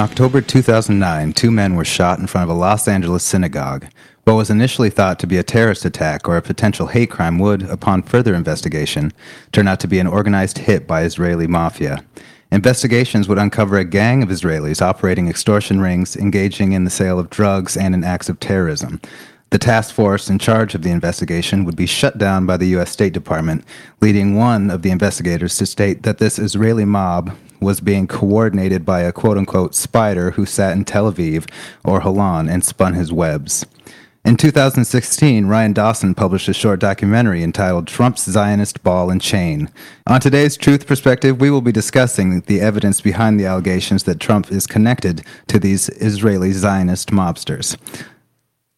October 2009, two men were shot in front of a Los Angeles synagogue. What was initially thought to be a terrorist attack or a potential hate crime would, upon further investigation, turn out to be an organized hit by Israeli mafia. Investigations would uncover a gang of Israelis operating extortion rings, engaging in the sale of drugs, and in acts of terrorism. The task force in charge of the investigation would be shut down by the U.S. State Department, leading one of the investigators to state that this Israeli mob was being coordinated by a quote unquote spider who sat in Tel Aviv or Holon and spun his webs. In 2016, Ryan Dawson published a short documentary entitled Trump's Zionist Ball and Chain. On today's Truth Perspective, we will be discussing the evidence behind the allegations that Trump is connected to these Israeli Zionist mobsters.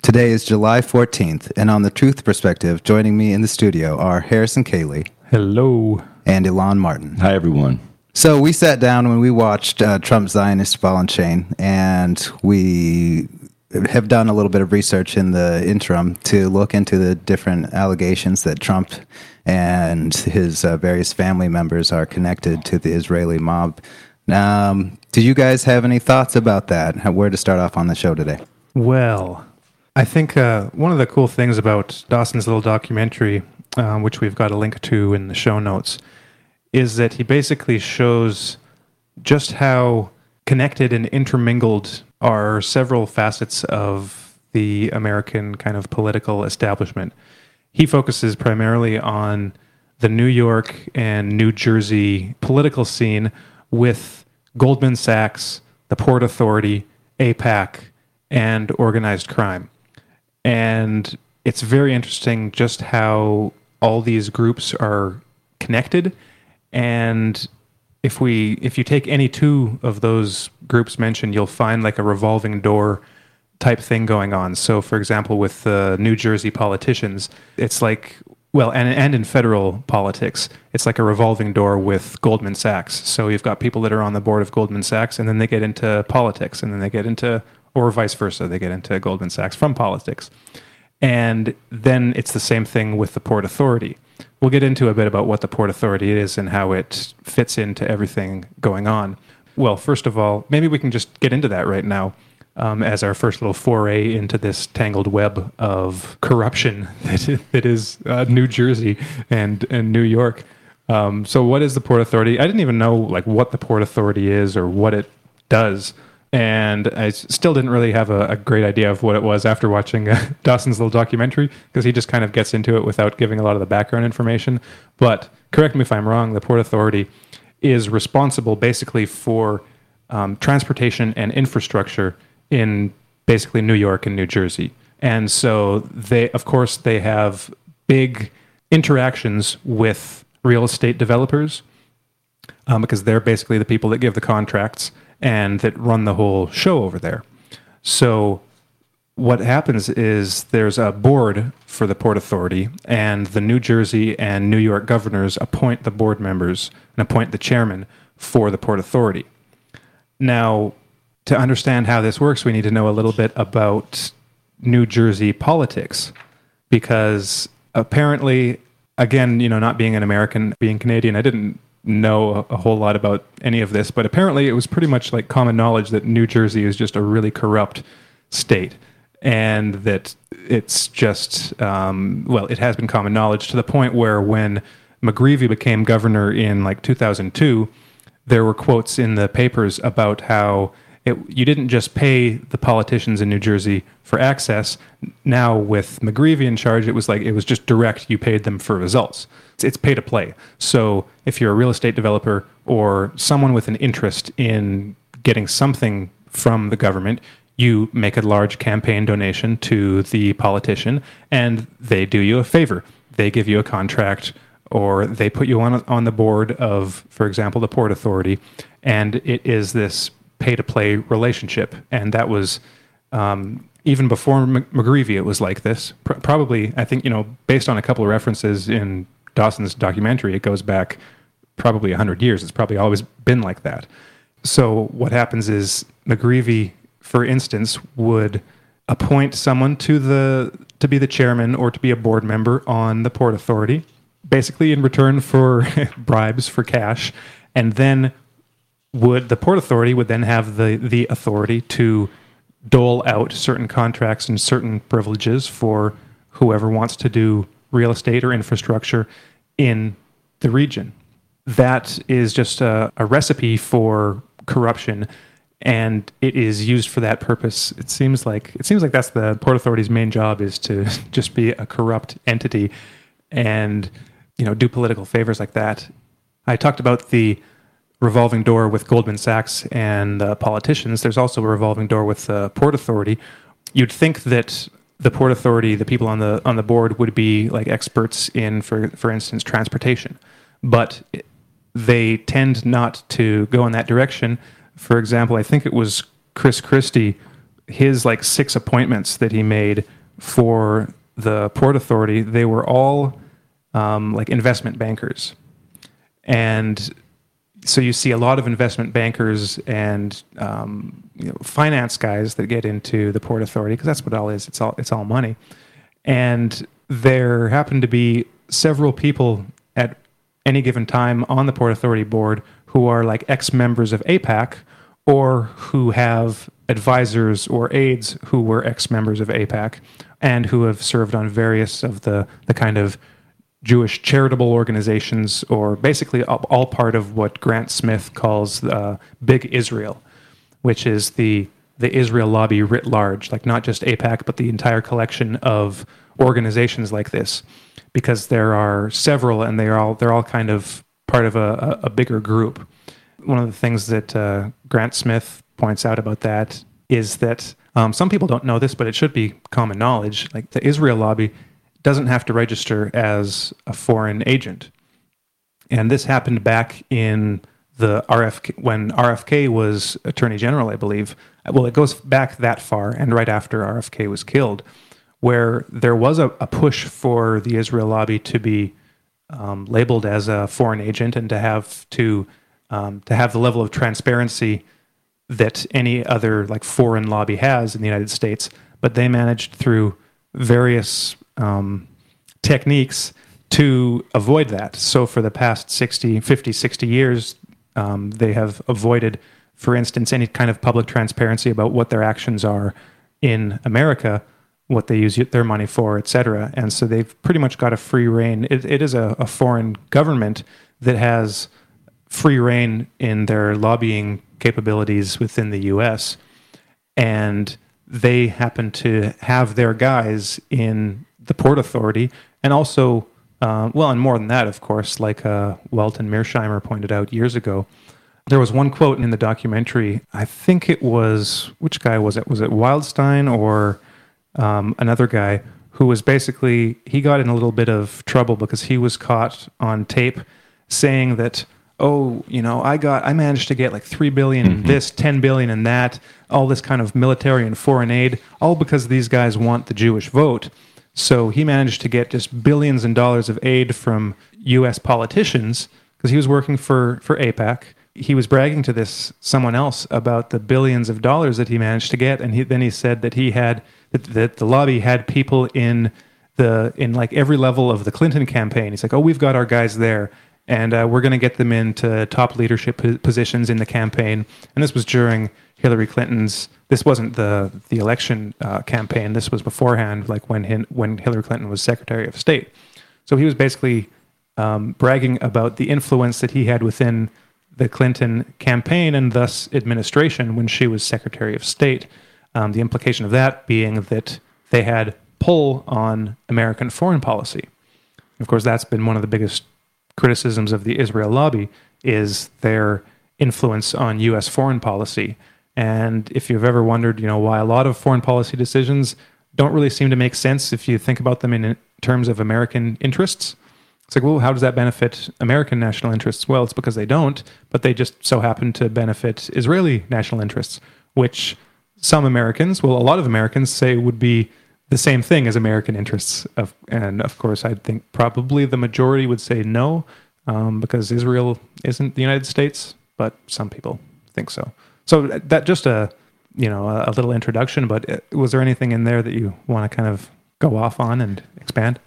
Today is July 14th, and on the Truth Perspective, joining me in the studio are Harrison Koehli. Hello. And Elan Martin. Hi, everyone. So we sat down when we watched uh, Trump's Zionist Ball and Chain, and we have done a little bit of research in the interim to look into the different allegations that Trump and his uh, various family members are connected to the Israeli mob. Um, do you guys have any thoughts about that? Where to start off on the show today? Well, I think uh, one of the cool things about Dawson's little documentary, uh, which we've got a link to in the show notes, is that he basically shows just how connected and intermingled are several facets of the American kind of political establishment. He focuses primarily on the New York and New Jersey political scene with Goldman Sachs, the Port Authority, AIPAC, and organized crime. And it's very interesting just how all these groups are connected. And if we if you take any two of those groups mentioned, you'll find like a revolving door type thing going on. So, for example, with the New Jersey politicians, it's like well, and and in federal politics, it's like a revolving door with Goldman Sachs. So you've got people that are on the board of Goldman Sachs, and then they get into politics, and then they get into or vice versa. They get into Goldman Sachs from politics. And then it's the same thing with the Port Authority. We'll get into a bit about what the Port Authority is and how it fits into everything going on. Well, first of all, maybe we can just get into that right now um, as our first little foray into this tangled web of corruption that, that is uh, New Jersey and, and New York. Um, so, what is the Port Authority? I didn't even know like what the Port Authority is or what it does and I still didn't really have a, a, great idea of what it was after watching uh, Dawson's little documentary because he just kind of gets into it without giving a lot of the background information. But correct me if I'm wrong, the Port Authority is responsible basically for um, transportation and infrastructure in basically New York and New Jersey. And so they, of course, they have big interactions with real estate developers um, because they're basically the people that give the contracts and that run the whole show over there. So what happens is there's a board for the Port Authority, and the New Jersey and New York governors appoint the board members and appoint the chairman for the Port Authority. Now, to understand how this works, we need to know a little bit about New Jersey politics because apparently, again, you know, not being an American, being Canadian, I didn't know a, whole lot about any of this, but apparently it was pretty much like common knowledge that New Jersey is just a really corrupt state. And that it's just, um, well, it has been common knowledge to the point where when McGreevey became governor in like 2002, there were quotes in the papers about how it, you didn't just pay the politicians in New Jersey for access. Now with McGreevey in charge, it was like it was just direct. You paid them for results. It's, it's pay to play. So if you're a real estate developer or someone with an interest in getting something from the government, you make a large campaign donation to the politician, and they do you a favor. They give you a contract or they put you on on the board of, for example, the Port Authority, and it is this pay to play relationship. And that was um, even before McGreevey, it was like this. Pr- probably, I think, you know, based on a couple of references in Dawson's documentary, it goes back probably 100 years. It's probably always been like that. So what happens is McGreevey, for instance, would appoint someone to the to be the chairman or to be a board member on the port authority, basically in return for bribes for cash, and then would the port authority would then have the the authority to dole out certain contracts and certain privileges for whoever wants to do real estate or infrastructure in the region. That is just a, a recipe for corruption and it is used for that purpose. It seems like it seems like that's the port authority's main job is to just be a corrupt entity and you know do political favors like that. I talked about the revolving door with Goldman Sachs and the politicians. There's also a revolving door with the port authority. You'd think that the port authority, the people on the on the board, would be like experts in, for for instance, transportation, but they tend not to go in that direction for example, I think it was Chris Christie, his like six appointments that he made for the Port Authority, they were all um, like investment bankers. And so you see a lot of investment bankers and um, you know, finance guys that get into the Port Authority because that's what it all is. It's all it's all money. And there happen to be several people at any given time on the Port Authority board who are like ex members of AIPAC or who have advisors or aides who were ex members of AIPAC and who have served on various of the, the kind of Jewish charitable organizations, or basically all part of what Grant Smith calls uh, Big Israel, which is the the Israel lobby writ large, like not just AIPAC, but the entire collection of organizations like this, because there are several, and they are all they're all kind of part of a, a bigger group one of the things that uh, Grant Smith points out about that is that um, some people don't know this, but it should be common knowledge. Like the Israel lobby doesn't have to register as a foreign agent, and this happened back in the RFK when RFK was Attorney General, I believe. Well, it goes back that far, and right after RFK was killed, where there was a, a push for the Israel lobby to be um, labeled as a foreign agent and to have to um, to have the level of transparency that any other like foreign lobby has in the United States, but they managed through various um, techniques to avoid that. So for the past 60, 50, 60 years, um, they have avoided, for instance, any kind of public transparency about what their actions are in America, what they use their money for, et cetera. And so they've pretty much got a free reign. it, it is a, a foreign government that has free reign in their lobbying capabilities within the US. And they happen to have their guys in the Port Authority and also, uh, well, and more than that, of course, like uh, Walt and Mearsheimer pointed out years ago. There was one quote in the documentary. I think it was, which guy was it? Was it Wildstein or um, another guy who was basically, he got in a little bit of trouble because he was caught on tape saying that oh, you know, I got, I managed to get like three billion mm-hmm. this, ten billion in that, all this kind of military and foreign aid, all because these guys want the Jewish vote. So he managed to get just billions and dollars of aid from U.S. politicians because he was working for for AIPAC. He was bragging to this someone else about the billions of dollars that he managed to get, and he, then he said that he had that, that the lobby had people in the in like every level of the Clinton campaign. He's like, oh, we've got our guys there and uh, we're going to get them into top leadership positions in the campaign. And this was during Hillary Clinton's. This wasn't the the election uh, campaign. This was beforehand, like when when Hillary Clinton was Secretary of State. So he was basically um, bragging about the influence that he had within the Clinton campaign and thus administration when she was Secretary of State. Um, the implication of that being that they had pull on American foreign policy. Of course, that's been one of the biggest criticisms of the Israel lobby is their influence on U.S. foreign policy. And if you've ever wondered, you know, why a lot of foreign policy decisions don't really seem to make sense if you think about them in terms of American interests, it's like, well, how does that benefit American national interests? Well, it's because they don't, but they just so happen to benefit Israeli national interests, which some Americans, well, a lot of Americans say would be the same thing as American interests. Of, and of course, I think probably the majority would say no, um, because Israel isn't the United States, but some people think so. So that just a you know a, a little introduction. But uh, was there anything in there that you want to kind of go off on and expand?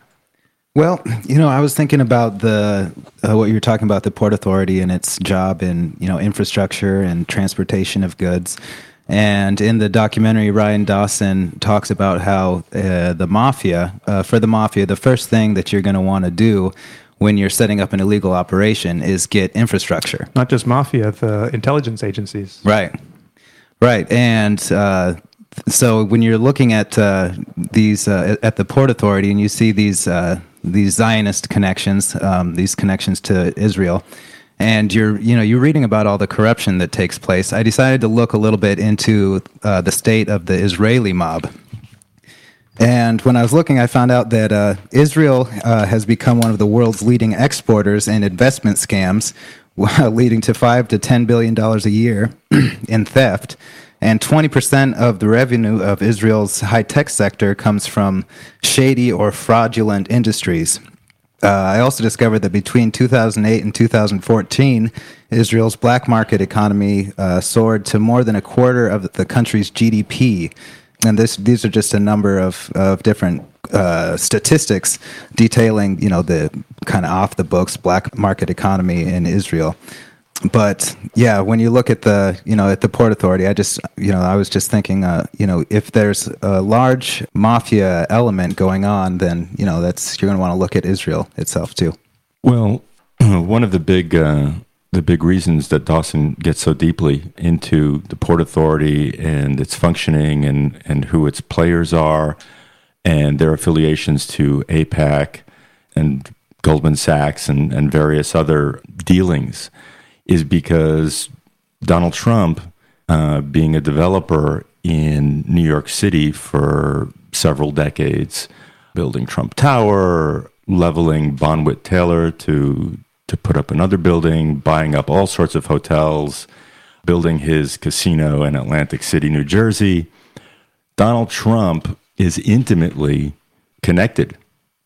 Well, you know, I was thinking about the uh, what you were talking about the port authority and its job in you know infrastructure and transportation of goods. And in the documentary, Ryan Dawson talks about how uh, the mafia, uh, for the mafia, the first thing that you're going to want to do when you're setting up an illegal operation is get infrastructure. Not just mafia, the intelligence agencies. Right. Right. And uh, so when you're looking at uh, these uh, at the Port Authority and you see these uh, these Zionist connections, um, these connections to Israel, and you're you know you're reading about all the corruption that takes place. I decided to look a little bit into uh, the state of the Israeli mob. And when I was looking, I found out that uh, Israel uh, has become one of the world's leading exporters in investment scams, leading to five to ten billion dollars a year in theft. And 20% of the revenue of Israel's high tech sector comes from shady or fraudulent industries. Uh, I also discovered that between 2008 and 2014, Israel's black market economy uh, soared to more than a quarter of the country's GDP. And this, these are just a number of, of different uh, statistics detailing, you know, the kind of off the books black market economy in Israel but yeah, when you look at the you know at the port authority, I just you know I was just thinking uh, you know if there's a large mafia element going on, then you know that's you're going to want to look at Israel itself too. Well, one of the big uh, the big reasons that Dawson gets so deeply into the port authority and its functioning and and who its players are and their affiliations to AIPAC and Goldman Sachs and, and various other dealings is because Donald Trump, uh, being a developer in New York City for several decades, building Trump Tower, leveling Bonwit Teller to to put up another building, buying up all sorts of hotels, building his casino in Atlantic City, New Jersey. Donald Trump is intimately connected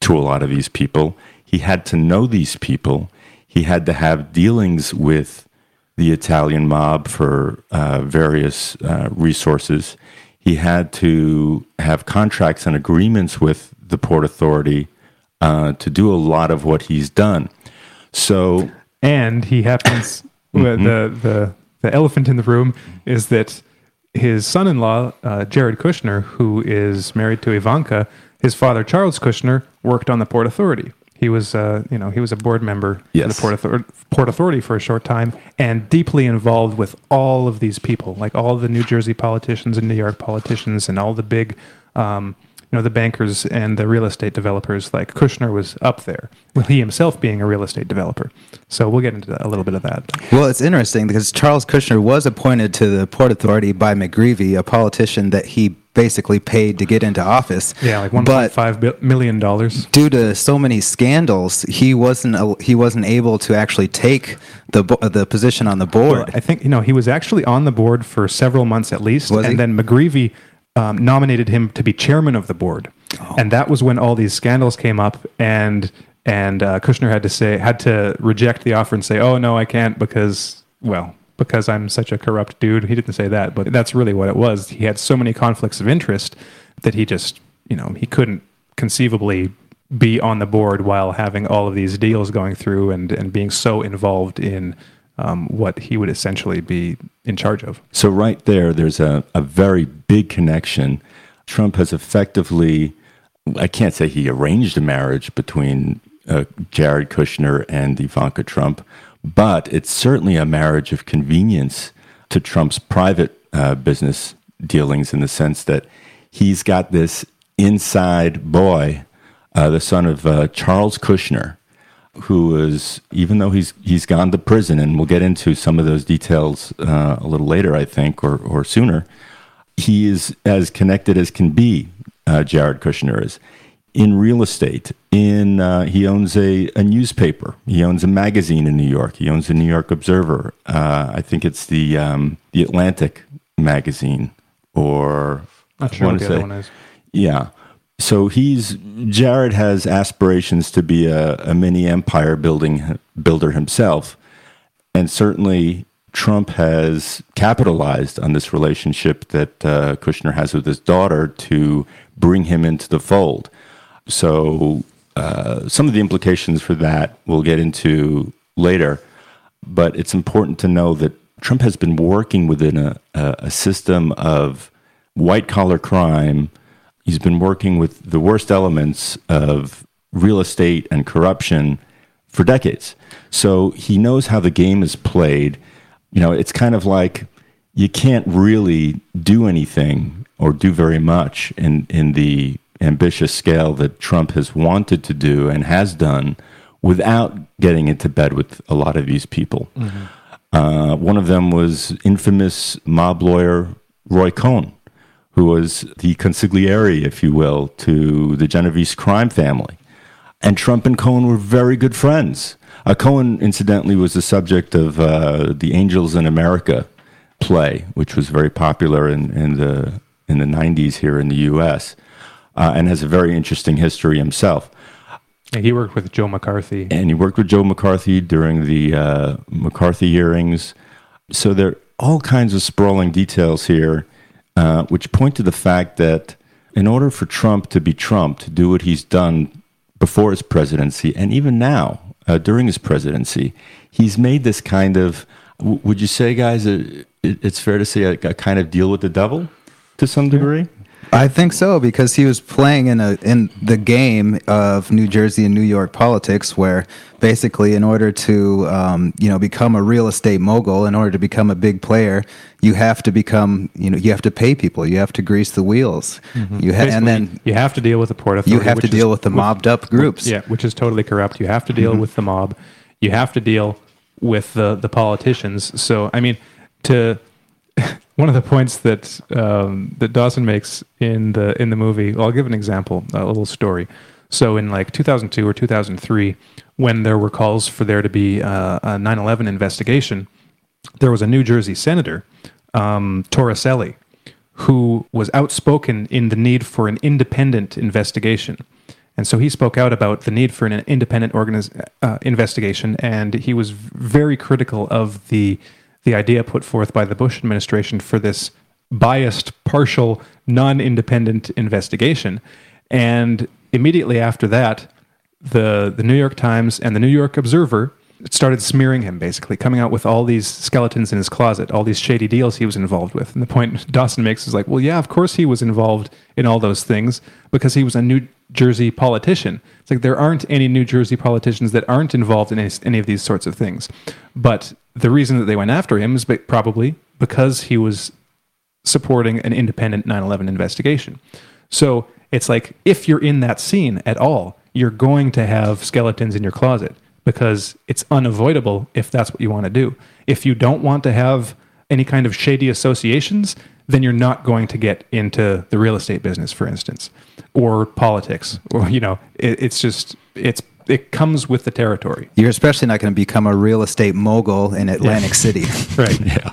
to a lot of these people. He had to know these people he had to have dealings with the Italian mob for uh, various uh, resources. He had to have contracts and agreements with the Port Authority uh, to do a lot of what he's done. So, and he happens mm-hmm. the the the elephant in the room is that his son-in-law uh, Jared Kushner, who is married to Ivanka, his father Charles Kushner worked on the Port Authority. He was, uh, you know, he was a board member yes. of the Port, Author- Port Authority for a short time, and deeply involved with all of these people, like all the New Jersey politicians and New York politicians, and all the big, um, you know, the bankers and the real estate developers. Like Kushner was up there, with he himself being a real estate developer. So we'll get into a little bit of that. Well, it's interesting because Charles Kushner was appointed to the Port Authority by McGreevey, a politician that he basically paid to get into office. Yeah, like one point five million dollars. Due to so many scandals, he wasn't he wasn't able to actually take the the position on the board. Well, I think you know he was actually on the board for several months at least, was and he? then McGreevey um, nominated him to be chairman of the board, oh. and that was when all these scandals came up and. And uh, Kushner had to say had to reject the offer and say, "Oh no, I can't because well, because I'm such a corrupt dude. He didn't say that, but that's really what it was. He had so many conflicts of interest that he just, you know, he couldn't conceivably be on the board while having all of these deals going through and, and being so involved in um, what he would essentially be in charge of. So, right there, there's a, a very big connection. Trump has effectively, I can't say he arranged a marriage between uh, Jared Kushner and Ivanka Trump, but it's certainly a marriage of convenience to Trump's private uh, business dealings in the sense that he's got this inside boy, uh, the son of uh, Charles Kushner, who is, even though he's he's gone to prison, and we'll get into some of those details uh, a little later, I think, or or sooner. He is as connected as can be. Uh, Jared Kushner is in real estate. In uh, he owns a, a newspaper. He owns a magazine in New York. He owns the New York Observer. Uh, I think it's the um, the Atlantic magazine, or not sure what the say, other one is. Yeah. So he's Jared has aspirations to be a, a mini empire building builder himself, and certainly Trump has capitalized on this relationship that uh, Kushner has with his daughter to bring him into the fold. So uh, some of the implications for that we'll get into later. But it's important to know that Trump has been working within a, a, system of white collar crime. He's been working with the worst elements of real estate and corruption for decades. So he knows how the game is played. You know, it's kind of like you can't really do anything or do very much in, in the ambitious scale that Trump has wanted to do and has done without getting into bed with a lot of these people. Mm-hmm. Uh, one of them was infamous mob lawyer Roy Cohn, who was the consigliere, if you will, to the Genovese crime family. And Trump and Cohn were very good friends. Uh, Cohn, incidentally, was the subject of uh, the Angels in America play, which was very popular in, in the in the 90s here in the U.S. Uh, and has a very interesting history himself. Yeah, he worked with Joe McCarthy. And he worked with Joe McCarthy during the uh, McCarthy hearings. So there are all kinds of sprawling details here, uh, which point to the fact that in order for Trump to be Trump, to do what he's done before his presidency, and even now uh, during his presidency, he's made this kind of, w- would you say, guys, it, it's fair to say a, a, kind of deal with the devil to some degree? I think so because he was playing in a in the game of New Jersey and New York politics, where basically, in order to um, you know become a real estate mogul, in order to become a big player, you have to become you know you have to pay people, you have to grease the wheels, mm-hmm. you ha- and then you have to deal with the port authority. You have to deal is, with the mobbed up groups. yeah, which is totally corrupt. You have to deal mm-hmm. with the mob. You have to deal with the the politicians. So I mean, to one of the points that um, that Dawson makes in the in the movie. Well, I'll give an example, a little story. So in like 2002 or 2003, when there were calls for there to be uh, a 9/11 investigation, there was a New Jersey senator, um, Torricelli, who was outspoken in the need for an independent investigation. And so he spoke out about the need for an independent organiz- uh, investigation, and he was very critical of the the idea put forth by the Bush administration for this biased, partial, non independent investigation. And immediately after that, the, the New York Times and the New York Observer started smearing him, basically, coming out with all these skeletons in his closet, all these shady deals he was involved with. And the point Dawson makes is like, well, yeah, of course he was involved in all those things because he was a New Jersey politician. It's like there aren't any New Jersey politicians that aren't involved in any, any of these sorts of things. But the reason that they went after him is probably because he was supporting an independent 9 11 investigation. So it's like if you're in that scene at all, you're going to have skeletons in your closet because it's unavoidable if that's what you want to do. If you don't want to have any kind of shady associations, then you're not going to get into the real estate business, for instance, or politics, or you know, it, it's just it's it comes with the territory. You're especially not going to become a real estate mogul in Atlantic yeah. City, right? Yeah.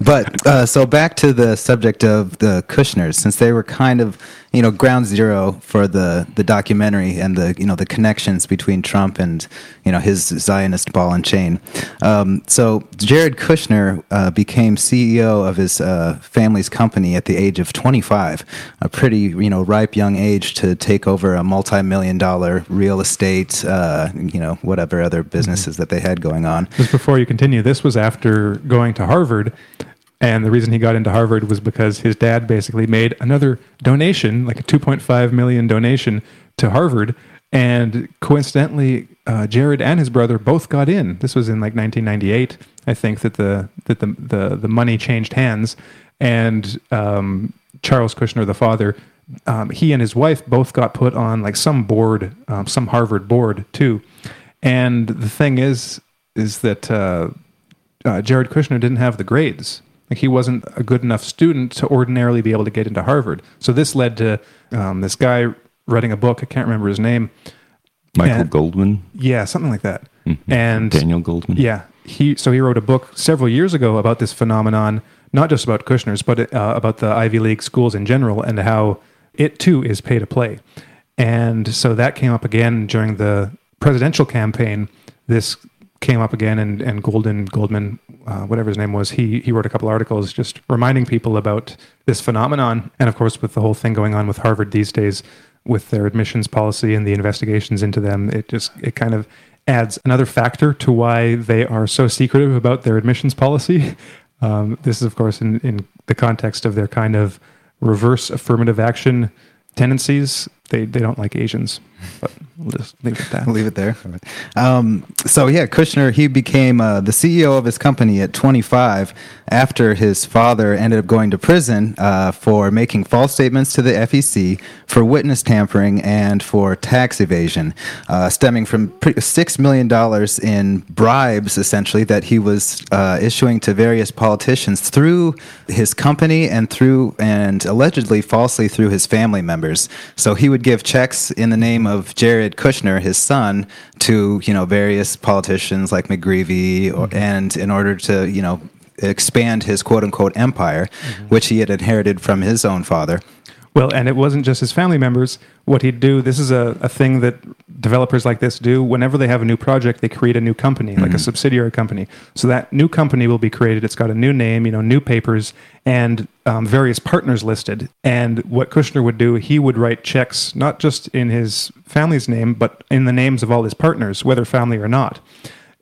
but uh, so back to the subject of the Kushners, since they were kind of you know ground zero for the the documentary and the you know the connections between Trump and you know his Zionist ball and chain. Um, so Jared Kushner uh, became CEO of his uh, family's company at the age of 25, a pretty you know ripe young age to take over a multi-million dollar real estate, uh, you know whatever other businesses mm-hmm. that they had going on. Just before you continue, this was after going to Harvard and the reason he got into Harvard was because his dad basically made another donation, like a 2.5 million donation to Harvard. And coincidentally, uh, Jared and his brother both got in. This was in like 1998, I think, that the that the the, the money changed hands. And um, Charles Kushner, the father, um, he and his wife both got put on like some board, um, some Harvard board too. And the thing is, is that uh, uh, Jared Kushner didn't have the grades like he wasn't a good enough student to ordinarily be able to get into Harvard. So this led to um, this guy writing a book. I can't remember his name. Michael and, Goldman. Yeah, something like that. Mm-hmm. And Daniel Goldman. Yeah, he so he wrote a book several years ago about this phenomenon, not just about Kushner's, but uh, about the Ivy League schools in general, and how it too is pay to play. And so that came up again during the presidential campaign. This came up again, and and Golden Goldman, uh, whatever his name was, he he wrote a couple articles just reminding people about this phenomenon. And of course, with the whole thing going on with Harvard these days, with their admissions policy and the investigations into them. It just it kind of adds another factor to why they are so secretive about their admissions policy. Um, this is, of course, in, in the context of their kind of reverse affirmative action tendencies. They they don't like Asians, but we'll just leave it at that. leave it there. Um, so yeah, Kushner he became uh, the CEO of his company at 25 after his father ended up going to prison uh, for making false statements to the FEC for witness tampering and for tax evasion, uh, stemming from six million dollars in bribes essentially that he was uh, issuing to various politicians through his company and through and allegedly falsely through his family members. So he would give checks in the name of Jared Kushner, his son, to you know various politicians like McGreevey, or, mm-hmm. and in order to you know expand his quote unquote empire, mm-hmm. which he had inherited from his own father. Well, and it wasn't just his family members. What he'd do, this is a, a thing that developers like this do. Whenever they have a new project, they create a new company, like a subsidiary company. So that new company will be created. It's got a new name, you know, new papers, and um, various partners listed. And what Kushner would do, he would write checks, not just in his family's name, but in the names of all his partners, whether family or not.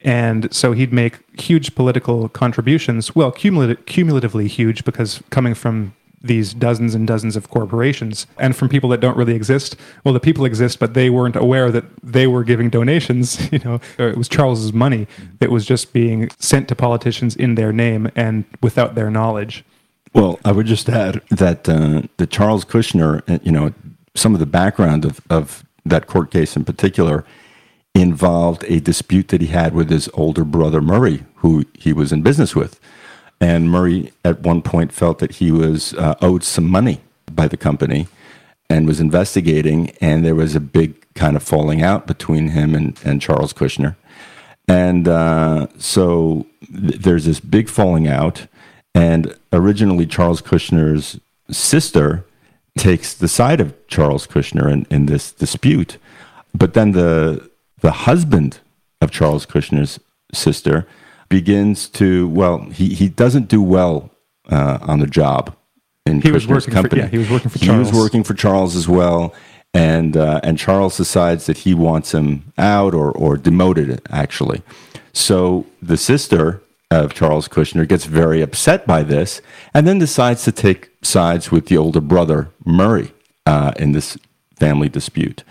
And so he'd make huge political contributions, well, cumulative, cumulatively huge because coming from these dozens and dozens of corporations and from people that don't really exist. Well, the people exist, but they weren't aware that they were giving donations. You know, it was Charles's money that was just being sent to politicians in their name and without their knowledge. Well, I would just add that uh, the Charles Kushner, uh, you know, some of the background of, of that court case in particular involved a dispute that he had with his older brother Murray, who he was in business with. And Murray at one point felt that he was uh, owed some money by the company and was investigating, and there was a big kind of falling out between him and, and Charles Kushner. And uh, so th- there's this big falling out. And originally, Charles Kushner's sister takes the side of Charles Kushner in, in this dispute. But then the, the husband of Charles Kushner's sister begins to, well, he, he doesn't do well uh, on the job in He was Kushner's working for- company. yeah, he was working for He Charles. was working for Charles as well. And, uh, and Charles decides that he wants him out or, or demoted, actually. So the sister of Charles Kushner gets very upset by this and then decides to take sides with the older brother, Murray, uh, in this family dispute.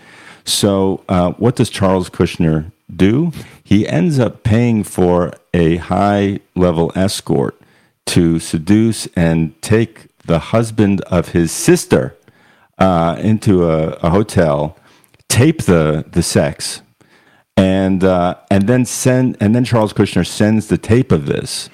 So, uh, what does Charles Kushner do? He ends up paying for a high level escort to seduce and take the husband of his sister uh, into a, a hotel, tape the, the sex, and uh, and then send and then Charles Kushner sends the tape of this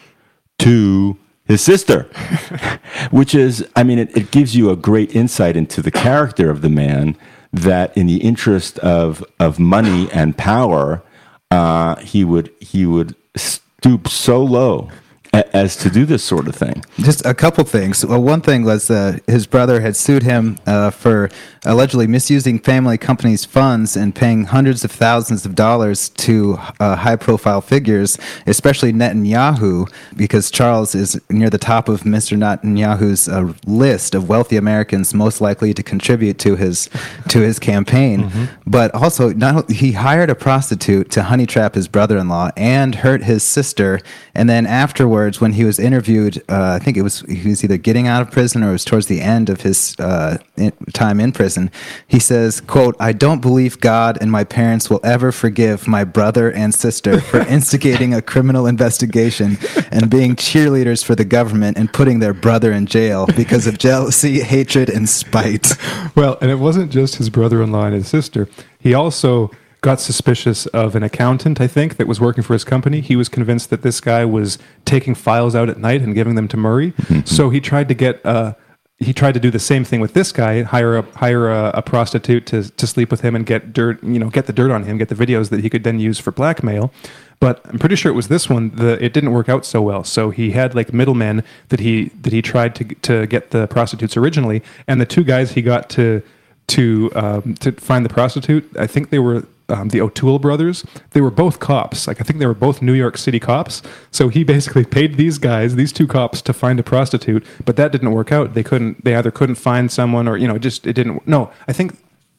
to his sister, which is I mean it, it gives you a great insight into the character of the man that in the interest of of money and power uh, he would he would stoop so low as to do this sort of thing. Just a couple things. Well, one thing was uh, his brother had sued him uh, for allegedly misusing family companies' funds and paying hundreds of thousands of dollars to uh, high-profile figures, especially Netanyahu, because Charles is near the top of Mr. Netanyahu's uh, list of wealthy Americans most likely to contribute to his to his campaign. But also, not he hired a prostitute to honey trap his brother-in-law and hurt his sister, and then afterwards, when he was interviewed, uh, I think it was he was either getting out of prison or it was towards the end of his uh, in, time in prison. He says, "quote I don't believe God and my parents will ever forgive my brother and sister for instigating a criminal investigation and being cheerleaders for the government and putting their brother in jail because of jealousy, hatred, and spite." Well, and it wasn't just his brother in law and his sister. He also got suspicious of an accountant, I think, that was working for his company. He was convinced that this guy was taking files out at night and giving them to Murray. So he tried to get. Uh, he tried to do the same thing with this guy, hire a hire a, a prostitute to, to sleep with him and get dirt, you know, get the dirt on him, get the videos that he could then use for blackmail. But I'm pretty sure it was this one. The it didn't work out so well. So he had like middlemen that he that he tried to to get the prostitutes originally, and the two guys he got to to um, to find the prostitute. I think they were um, the O'Toole brothers. They were both cops. Like I think they were both New York City cops. So he basically paid these guys, these two cops, to find a prostitute. But that didn't work out. They couldn't. They either couldn't find someone, or you know, just it didn't. No, I think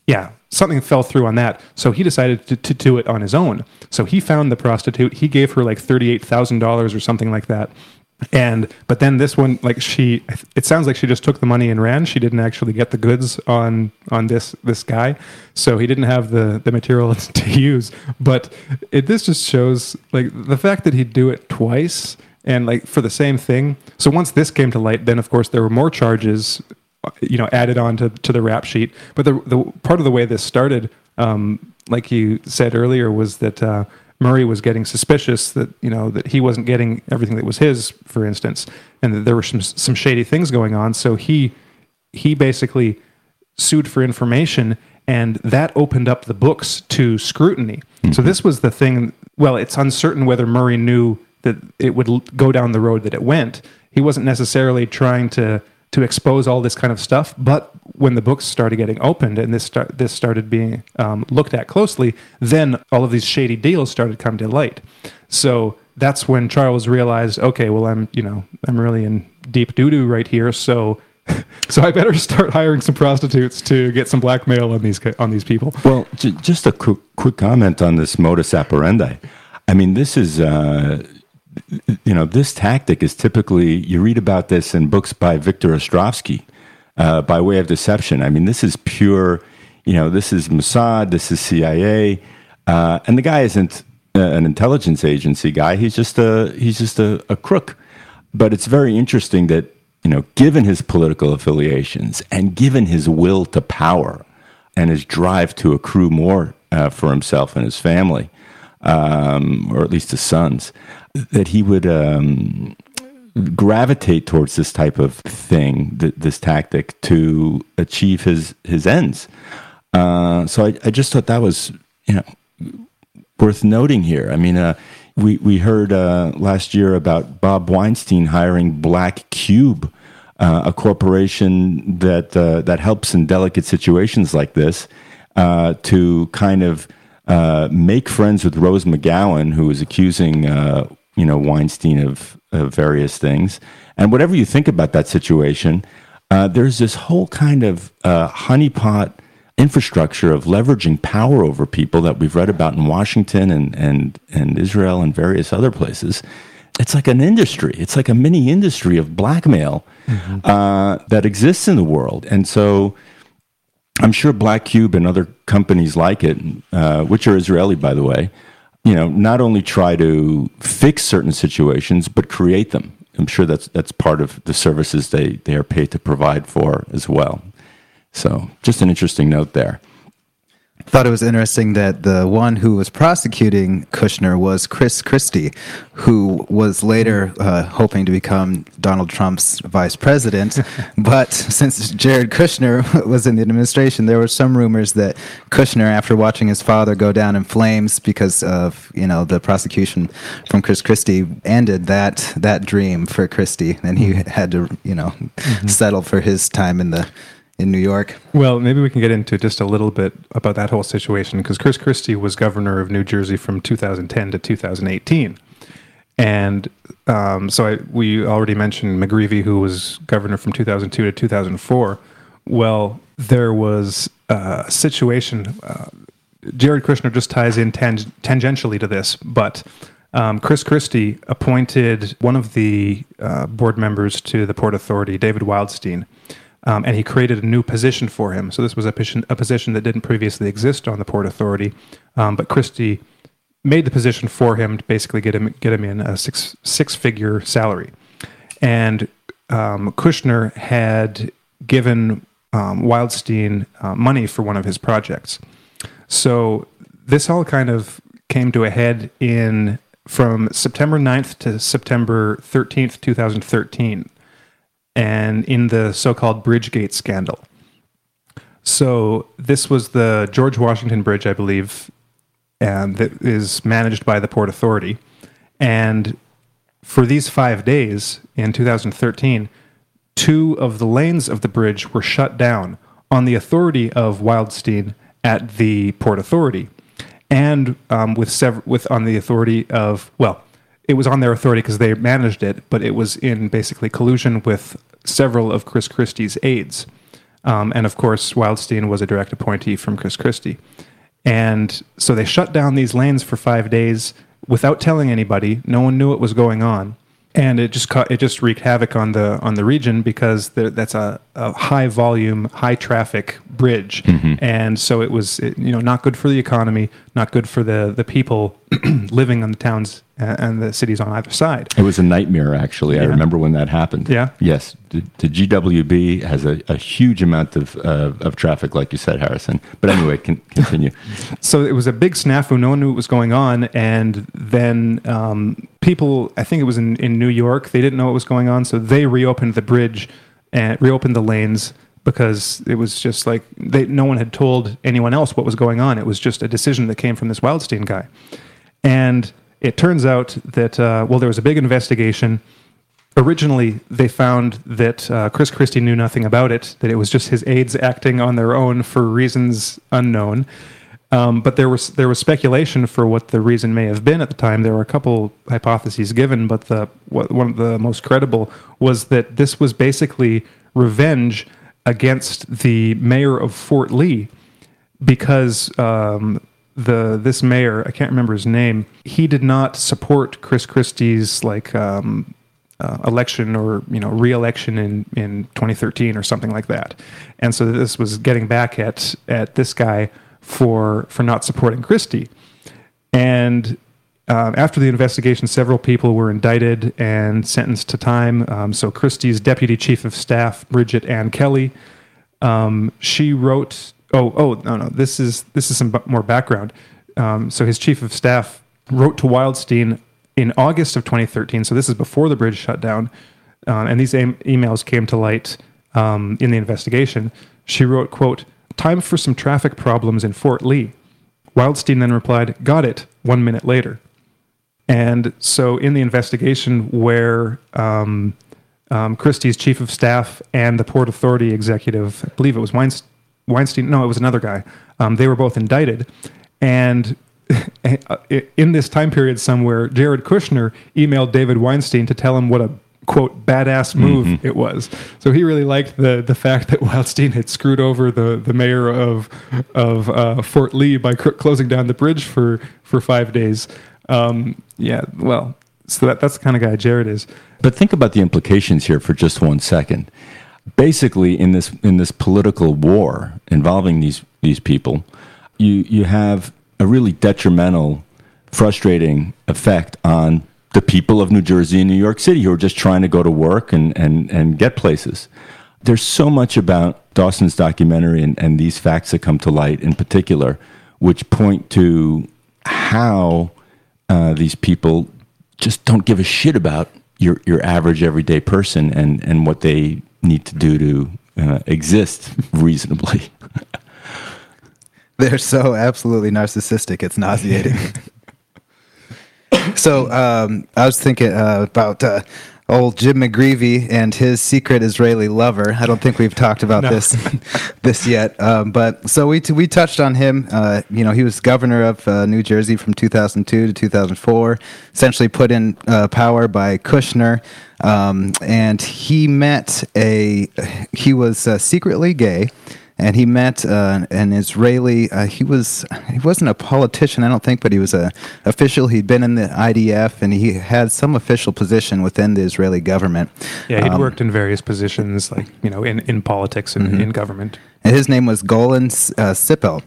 yeah, something fell through on that. So he decided to, to do it on his own. So he found the prostitute. He gave her like $38,000 or something like that. And, but then this one, like she, it sounds like she just took the money and ran. She didn't actually get the goods on, on this, this guy. So he didn't have the, the material to use. But it, this just shows like the fact that he'd do it twice and like for the same thing. So once this came to light, then of course there were more charges you know added on to, to the rap sheet. But the the part of the way this started, um, like you said earlier, was that uh, Murray was getting suspicious that you know that he wasn't getting everything that was his, for instance, and that there were some some shady things going on. So he he basically sued for information, and that opened up the books to scrutiny. Mm-hmm. So this was the thing. Well, it's uncertain whether Murray knew that it would go down the road that it went. He wasn't necessarily trying to to expose all this kind of stuff. But when the books started getting opened and this start, this started being um, looked at closely, then all of these shady deals started coming to light. So that's when Charles realized, okay, well, I'm you know I'm really in deep doo doo right here. So so I better start hiring some prostitutes to get some blackmail on these on these people. Well, j- just a quick quick comment on this modus operandi. I mean, this is. Uh, you know, this tactic is typically, you read about this in books by Victor Ostrovsky, uh, by way of deception. I mean, this is pure, you know, this is Mossad, this is CIA, uh, and the guy isn't uh, an intelligence agency guy. He's just a, he's just a, a crook. But it's very interesting that, you know, given his political affiliations and given his will to power and his drive to accrue more uh, for himself and his family, um, or at least his sons, that he would um, gravitate towards this type of thing, th- this tactic, to achieve his his ends. Uh, so I, I, just thought that was you know worth noting here. I mean, uh, we we heard uh, last year about Bob Weinstein hiring Black Cube. Uh, a corporation that uh, that helps in delicate situations like this uh, to kind of uh, make friends with Rose McGowan, who is accusing uh, you know Weinstein of, of, various things. And whatever you think about that situation, uh, there's this whole kind of uh, honeypot infrastructure of leveraging power over people that we've read about in Washington and and and Israel and various other places. It's like an industry. It's like a mini industry of blackmail mm-hmm. Uh, that exists in the world, and so I'm sure Black Cube and other companies like it, uh, which are Israeli, by the way, you know, not only try to fix certain situations, but create them. I'm sure that's that's part of the services they, they are paid to provide for as well. So, just an interesting note there thought it was interesting that the one who was prosecuting Kushner was Chris Christie, who was later uh, hoping to become Donald Trump's vice president. but since Jared Kushner was in the administration, there were some rumors that Kushner, after watching his father go down in flames because of you know the prosecution from Chris Christie, ended that that dream for Christie, and he had to you know mm-hmm. settle for his time in the in New York. Well, maybe we can get into just a little bit about that whole situation because Chris Christie was governor of New Jersey from 2010 to 2018. And um, so I, we already mentioned McGreevey, who was governor from 2002 to 2004. Well, there was a situation. Uh, Jared Kushner just ties in tang- tangentially to this, but um, Chris Christie appointed one of the uh, board members to the Port Authority, David Wildstein, um, and he created a new position for him. So this was a position, a position that didn't previously exist on the Port Authority, um, but Christie made the position for him to basically get him get him in a six six figure salary. And um, Kushner had given um, Wildstein uh, money for one of his projects. So this all kind of came to a head in from September 9th to September 13th, 2013 and in the so-called Bridgegate scandal. So this was the George Washington Bridge, I believe, and that is managed by the Port Authority. And for these five days in 2013, two of the lanes of the bridge were shut down on the authority of Wildstein at the Port Authority, and um, with sev- with on the authority of well, it was on their authority because they managed it, but it was in basically collusion with several of Chris Christie's aides. Um, and of course, Wildstein was a direct appointee from Chris Christie. And so they shut down these lanes for five days without telling anybody. No one knew what was going on and it just it just wreaked havoc on the on the region because there, that's a, a, high volume, high traffic bridge, mm-hmm. and so it was it, you know not good for the economy, not good for the the people living on the towns and the cities on either side. It was a nightmare, actually. Yeah. I remember when that happened. Yeah. Yes, the, the GWB has a, a, huge amount of uh, of traffic, like you said, Harrison. But anyway, can, continue. so it was a big snafu. No one knew what was going on, and then um, people. I think it was in in New York. They didn't know what was going on, so they reopened the bridge and reopened the lanes because it was just like they, no one had told anyone else what was going on. It was just a decision that came from this Wildstein guy, and it turns out that, uh, well, there was a big investigation. Originally, they found that uh, Chris Christie knew nothing about it, that it was just his aides acting on their own for reasons unknown. Um, but there was there was speculation for what the reason may have been at the time. There were a couple hypotheses given, but the what, one of the most credible was that this was basically revenge against the mayor of Fort Lee because um, the this mayor, I can't remember his name, he did not support Chris Christie's like um, uh, election or you know re-election in in 2013 or something like that, and so this was getting back at at this guy for for not supporting Christie, and. Uh, after the investigation, several people were indicted and sentenced to time. Um, so Christie's deputy chief of staff, Bridget Ann Kelly, um, she wrote oh, oh, no, no. This is this is some more background. Um, so his chief of staff wrote to Wildstein in August of 2013. So this is before the bridge shut down, uh, and these em- emails came to light um, in the investigation. She wrote, "quote Time for some traffic problems in Fort Lee." Wildstein then replied, "Got it." One minute later, and so in the investigation where um, um, Christie's chief of staff and the Port Authority executive, I believe it was Weinstein Weinstein, no, it was another guy. Um, they were both indicted. And in this time period somewhere, Jared Kushner emailed David Weinstein to tell him what a quote badass move mm-hmm. it was. So he really liked the the fact that Weinstein had screwed over the the mayor of of uh, Fort Lee by cr- closing down the bridge for for five days. Um, yeah, well, so that that's the kind of guy Jared is. But think about the implications here for just one second basically in this in this political war involving these these people, you you have a really detrimental, frustrating effect on the people of New Jersey and New York City who are just trying to go to work and and and get places. There's so much about Dawson's documentary and, and these facts that come to light in particular, which point to how uh, these people just don't give a shit about your your average everyday person and and what they need to do to uh, exist reasonably. They're so absolutely narcissistic. It's nauseating. so um, I was thinking uh, about uh, old Jim McGreevey and his secret Israeli lover. I don't think we've talked about no. this this yet, um, but so we t- we touched on him. Uh, you know, he was governor of uh, New Jersey from 2002 to 2004. Essentially put in uh, power by Kushner, um, and he met a. He was uh, secretly gay and he met uh, an Israeli. Uh, he was he wasn't a politician, I don't think, but he was a official. He'd been in the IDF, and he had some official position within the Israeli government. Yeah, he'd um, worked in various positions, like you know, in in politics and mm-hmm. in government his name was Golan uh, Cipel.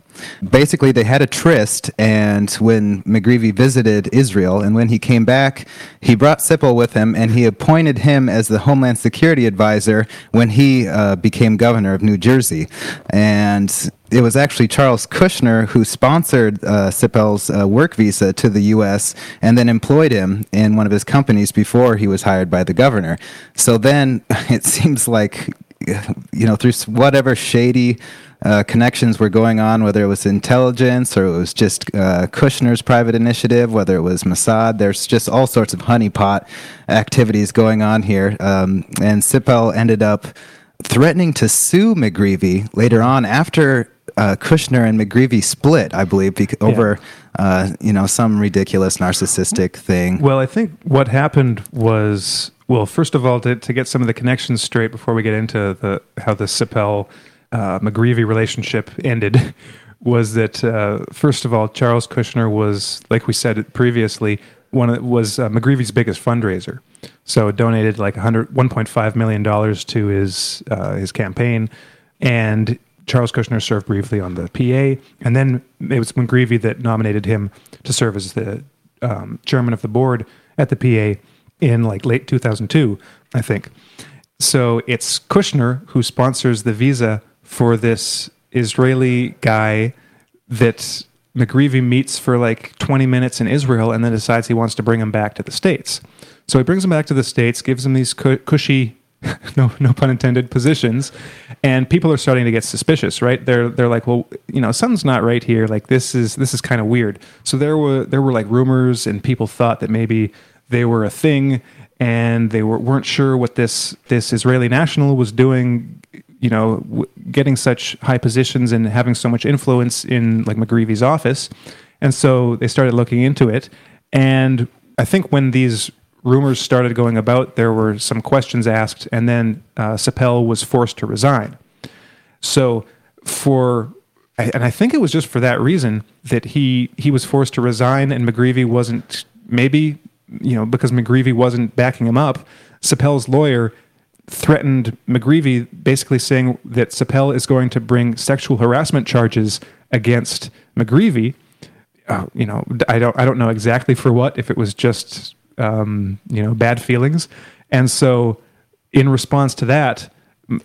Basically, they had a tryst, and when McGreevey visited Israel, and when he came back, he brought Cipel with him, and he appointed him as the Homeland Security advisor when he uh, became governor of New Jersey. And it was actually Charles Kushner who sponsored uh, Cipel's uh, work visa to the U.S. and then employed him in one of his companies before he was hired by the governor. So then it seems like you know, through whatever shady uh, connections were going on, whether it was intelligence or it was just uh, Kushner's private initiative, whether it was Mossad. There's just all sorts of honeypot activities going on here. Um, and Cipel ended up threatening to sue McGreevey later on after uh, Kushner and McGreevey split, I believe, bec- over yeah. uh, you know some ridiculous narcissistic thing. Well, I think what happened was well, first of all, to, to get some of the connections straight before we get into the how the Cipel uh, McGreevey relationship ended was that uh, first of all, Charles Kushner was, like we said previously, one of, was uh, McGreevey's biggest fundraiser. So donated like 100, 1.5 million dollars to his uh, his campaign, and Charles Kushner served briefly on the PA, and then it was McGreevey that nominated him to serve as the um, chairman of the board at the PA in like late 2002, I think. So it's Kushner who sponsors the visa for this Israeli guy that McGreevey meets for like 20 minutes in Israel and then decides he wants to bring him back to the States. So he brings him back to the States, gives him these cushy, no, no pun intended, positions, and people are starting to get suspicious, right? They're they're like, well, you know, something's not right here. Like this is this is kind of weird. So there were there were like rumors, and people thought that maybe they were a thing, and they were, weren't sure what this this Israeli national was doing. You know, w- getting such high positions and having so much influence in like McGreevey's office, and so they started looking into it. And I think when these rumors started going about, there were some questions asked, and then uh, Cipel was forced to resign. So for and I think it was just for that reason that he he was forced to resign, and McGreevey wasn't maybe you know, because McGreevey wasn't backing him up, Cipel's lawyer threatened McGreevey, basically saying that Cipel is going to bring sexual harassment charges against McGreevey. Uh, you know, I don't, I don't know exactly for what. If it was just, um, you know, bad feelings, and so in response to that,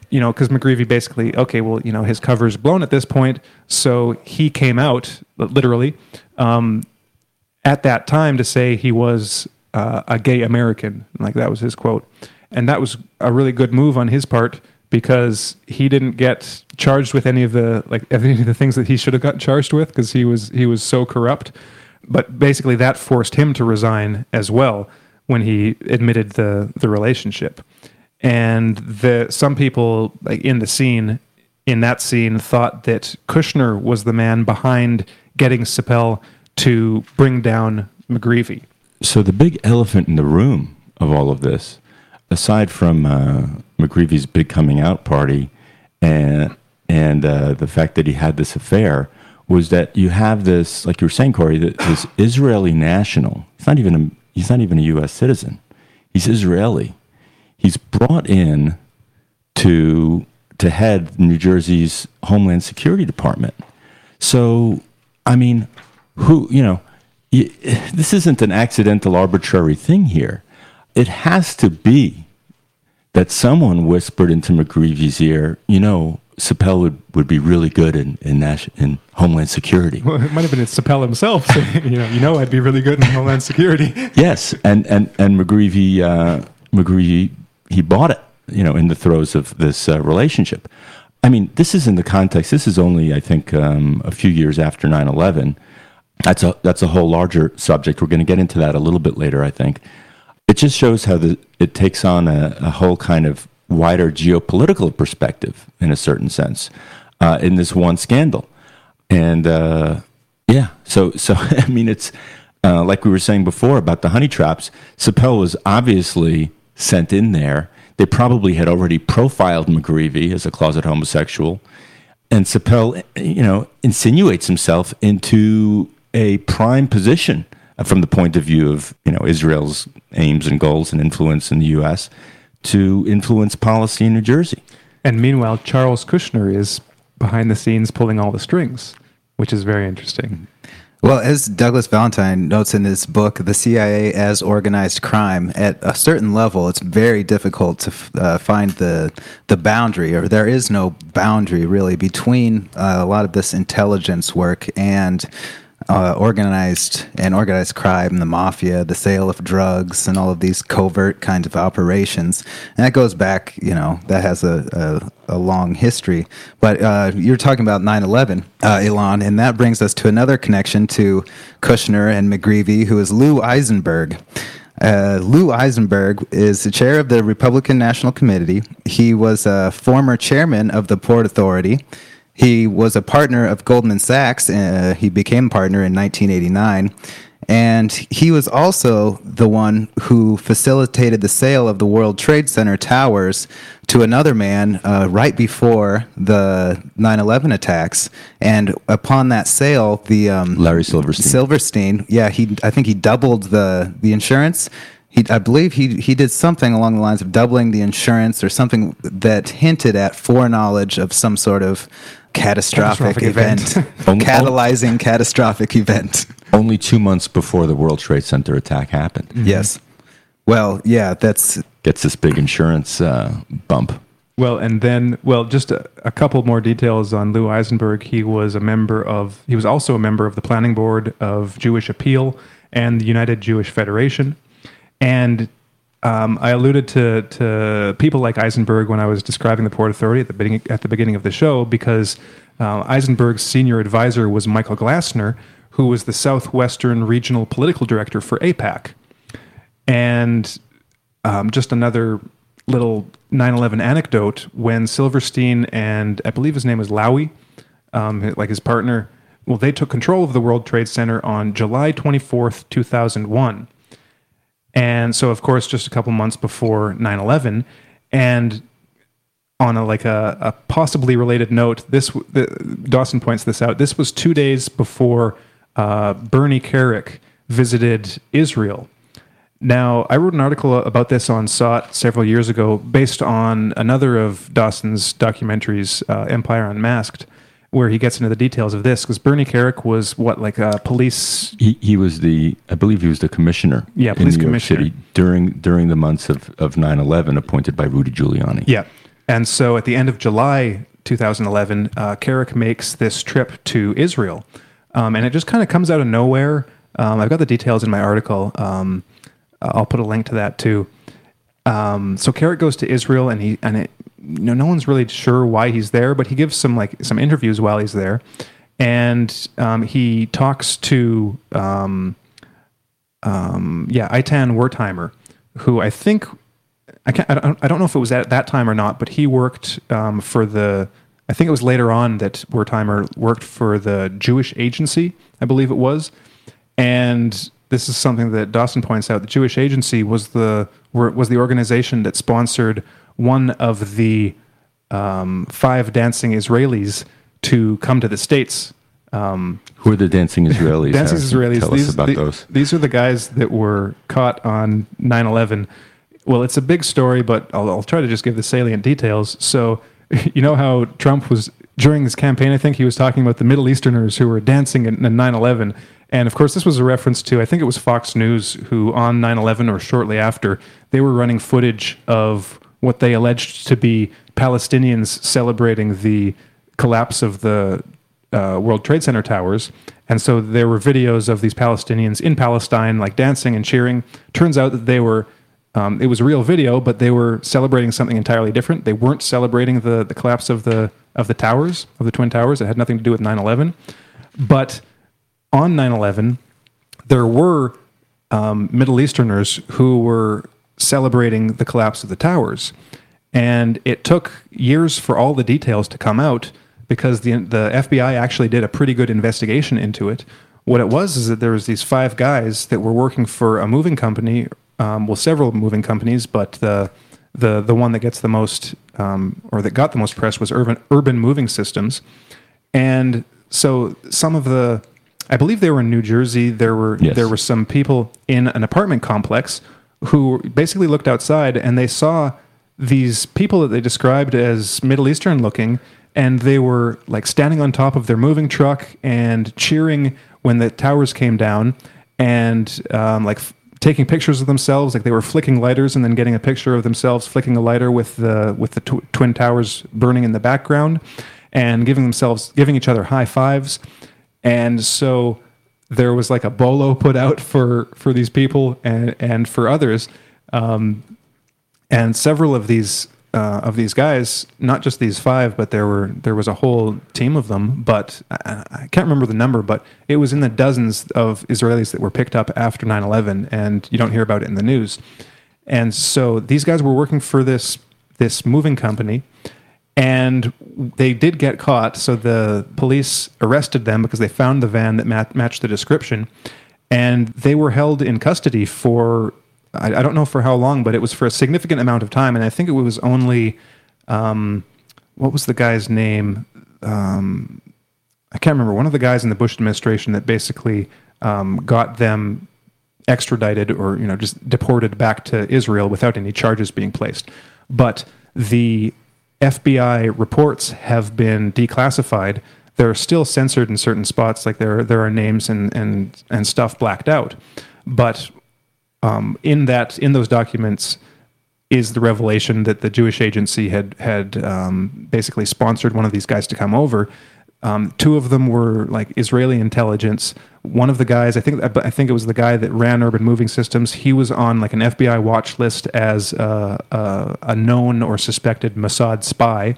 you know, because McGreevey basically, okay, well, you know, his cover's blown at this point, so he came out literally um, at that time to say he was uh, a gay American. Like that was his quote. And that was a really good move on his part because he didn't get charged with any of the like any of the things that he should have got charged with because he was he was so corrupt. But basically, that forced him to resign as well when he admitted the the relationship. And the some people like in the scene in that scene thought that Kushner was the man behind getting Cipel to bring down McGreevey so the big elephant in the room of all of this, aside from uh, McGreevey's big coming out party and and uh, the fact that he had this affair, was that you have this, like you were saying, Corey, this Israeli national. He's not even a, he's not even a U.S. citizen. He's Israeli. He's brought in to to head New Jersey's Homeland Security Department. So, I mean, who you know you, this isn't an accidental, arbitrary thing here. It has to be that someone whispered into McGreevey's ear, you know, Cipel would, would be really good in in, Nash, in Homeland Security. Well, it might have been Cipel himself you know, you know, I'd be really good in Homeland Security. yes, and and and McGreevey uh, McGreevey he bought it, you know, in the throes of this uh, relationship. I mean, this is in the context. This is only, I think, um, a few years after 9 11 that's a that's a whole larger subject. We're going to get into that a little bit later, I think. It just shows how the it takes on a, a whole kind of wider geopolitical perspective in a certain sense uh, in this one scandal, and uh, yeah, so so I mean it's uh, like we were saying before about the honey traps. Cipel was obviously sent in there. They probably had already profiled McGreevey as a closet homosexual, and Cipel, you know, insinuates himself into a prime position from the point of view of you know Israel's aims and goals and influence in the U.S. to influence policy in New Jersey. And meanwhile, Charles Kushner is behind the scenes pulling all the strings, which is very interesting. Well, as Douglas Valentine notes in his book, The CIA as Organized Crime, at a certain level, it's very difficult to uh, find the, the boundary, or there is no boundary really, between uh, a lot of this intelligence work and uh, organized and organized crime, and the mafia, the sale of drugs, and all of these covert kinds of operations. And that goes back, you know, that has a, a, a long history. But uh, you're talking about 9 11, uh, Elan, and that brings us to another connection to Kushner and McGreevy, who is Lou Eisenberg. Uh, Lou Eisenberg is the chair of the Republican National Committee. He was a former chairman of the Port Authority. He was a partner of Goldman Sachs. Uh, he became partner in 1989. And he was also the one who facilitated the sale of the World Trade Center towers to another man uh, right before the 9 11 attacks. And upon that sale, the. Um, Larry Silverstein. Silverstein, yeah, he, I think he doubled the, the insurance. He, I believe he, he did something along the lines of doubling the insurance or something that hinted at foreknowledge of some sort of catastrophic, Catastrophic event, event. Only- catalyzing catastrophic event. Only two months before the World Trade Center attack happened. Yes. Well, yeah, that's Gets this big insurance uh, bump. Well, and then, well, just a, a couple more details on Lou Eisenberg. He was a member of, he was also a member of the planning board of Jewish Appeal and the United Jewish Federation. And um, I alluded to, to people like Eisenberg when I was describing the Port Authority at the beginning, at the beginning of the show because uh, Eisenberg's senior advisor was Michael Glassner, who was the Southwestern Regional Political Director for AIPAC. And um, just another little 9/11 anecdote: when Silverstein and I believe his name was Lowy, um, like his partner, well, they took control of the World Trade Center on July 24th, 2001, and so of course just a couple months before 9/11, and on a like a, a possibly related note, this the, Dawson points this out. This was two days before uh, Bernie Kerik visited Israel. Now, I wrote an article about this on SOTT several years ago, based on another of Dawson's documentaries, uh, Empire Unmasked, where he gets into the details of this. Because Bernie Kerik was what, like a police He, he was the, I believe he was the commissioner Yeah, in police New York commissioner. City during, during the months of, of 9-11 appointed by Rudy Giuliani. Yeah. And so at the end of July 2011, uh, Kerik makes this trip to Israel. Um, and it just kind of comes out of nowhere. Um, I've got the details in my article. Um, I'll put a link to that too. Um, so Kerik goes to Israel, and he and it, you know, no one's really sure why he's there, but he gives some like some interviews while he's there, and um, he talks to um, um, yeah, Eitan Wertheimer, who I think I, can't, I, don't, I don't know if it was at that time or not, but he worked um, for the. I think it was later on that Wertheimer worked for the Jewish Agency, I believe it was, and this is something that Dawson points out. The Jewish Agency was the was the organization that sponsored one of the um, five dancing Israelis to come to the states. Um, Who are the dancing Israelis? Dancing Israelis. Tell these, us about the- those. These are the guys that were caught on 9 11. Well, it's a big story, but I'll, I'll try to just give the salient details. So, you know how Trump was, during this campaign, I think he was talking about the Middle Easterners who were dancing in 9 11. And of course, this was a reference to, I think it was Fox News, who on 9 11 or shortly after, they were running footage of what they alleged to be Palestinians celebrating the collapse of the uh, World Trade Center towers. And so there were videos of these Palestinians in Palestine, like dancing and cheering. Turns out that they were, um, it was a real video, but they were celebrating something entirely different. They weren't celebrating the, the collapse of the, of the towers, of the Twin Towers. It had nothing to do with 9 11. But on 9 11, there were um, Middle Easterners who were celebrating the collapse of the towers. And it took years for all the details to come out because the, the FBI actually did a pretty good investigation into it. What it was is that there was these five guys that were working for a moving company, um, well, several moving companies, but the the the one that gets the most um, or that got the most press was Urban Urban Moving Systems, and so some of the I believe they were in New Jersey. There were Yes. there were some people in an apartment complex who basically looked outside and they saw these people that they described as Middle Eastern looking, and they were like standing on top of their moving truck and cheering when the towers came down, and um, like f- taking pictures of themselves, like they were flicking lighters and then getting a picture of themselves flicking a lighter with the with the tw- twin towers burning in the background, and giving themselves giving each other high fives, and so there was like a bolo put out for for these people and and for others. Um, and several of these uh, of these guys not just these five but there were there was a whole team of them. But I, I can't remember the number but it was in the dozens of Israelis that were picked up after 9/11 and you don't hear about it in the news. And so these guys were working for this this moving company and they did get caught. So the police arrested them because they found the van that mat- matched the description. and they were held in custody for I, I don't know for how long, but it was for a significant amount of time, and I think it was only um, what was the guy's name? Um, I can't remember. One of the guys in the Bush administration that basically um, got them extradited or you know just deported back to Israel without any charges being placed. But the FBI reports have been declassified. They're still censored in certain spots, like there there are names and and and stuff blacked out. But um, in that in those documents is the revelation that the Jewish agency had had um, basically sponsored one of these guys to come over. Um, two of them were like Israeli intelligence. One of the guys, I think, I think it was the guy that ran Urban Moving Systems. He was on like an FBI watch list as a, a, a known or suspected Mossad spy.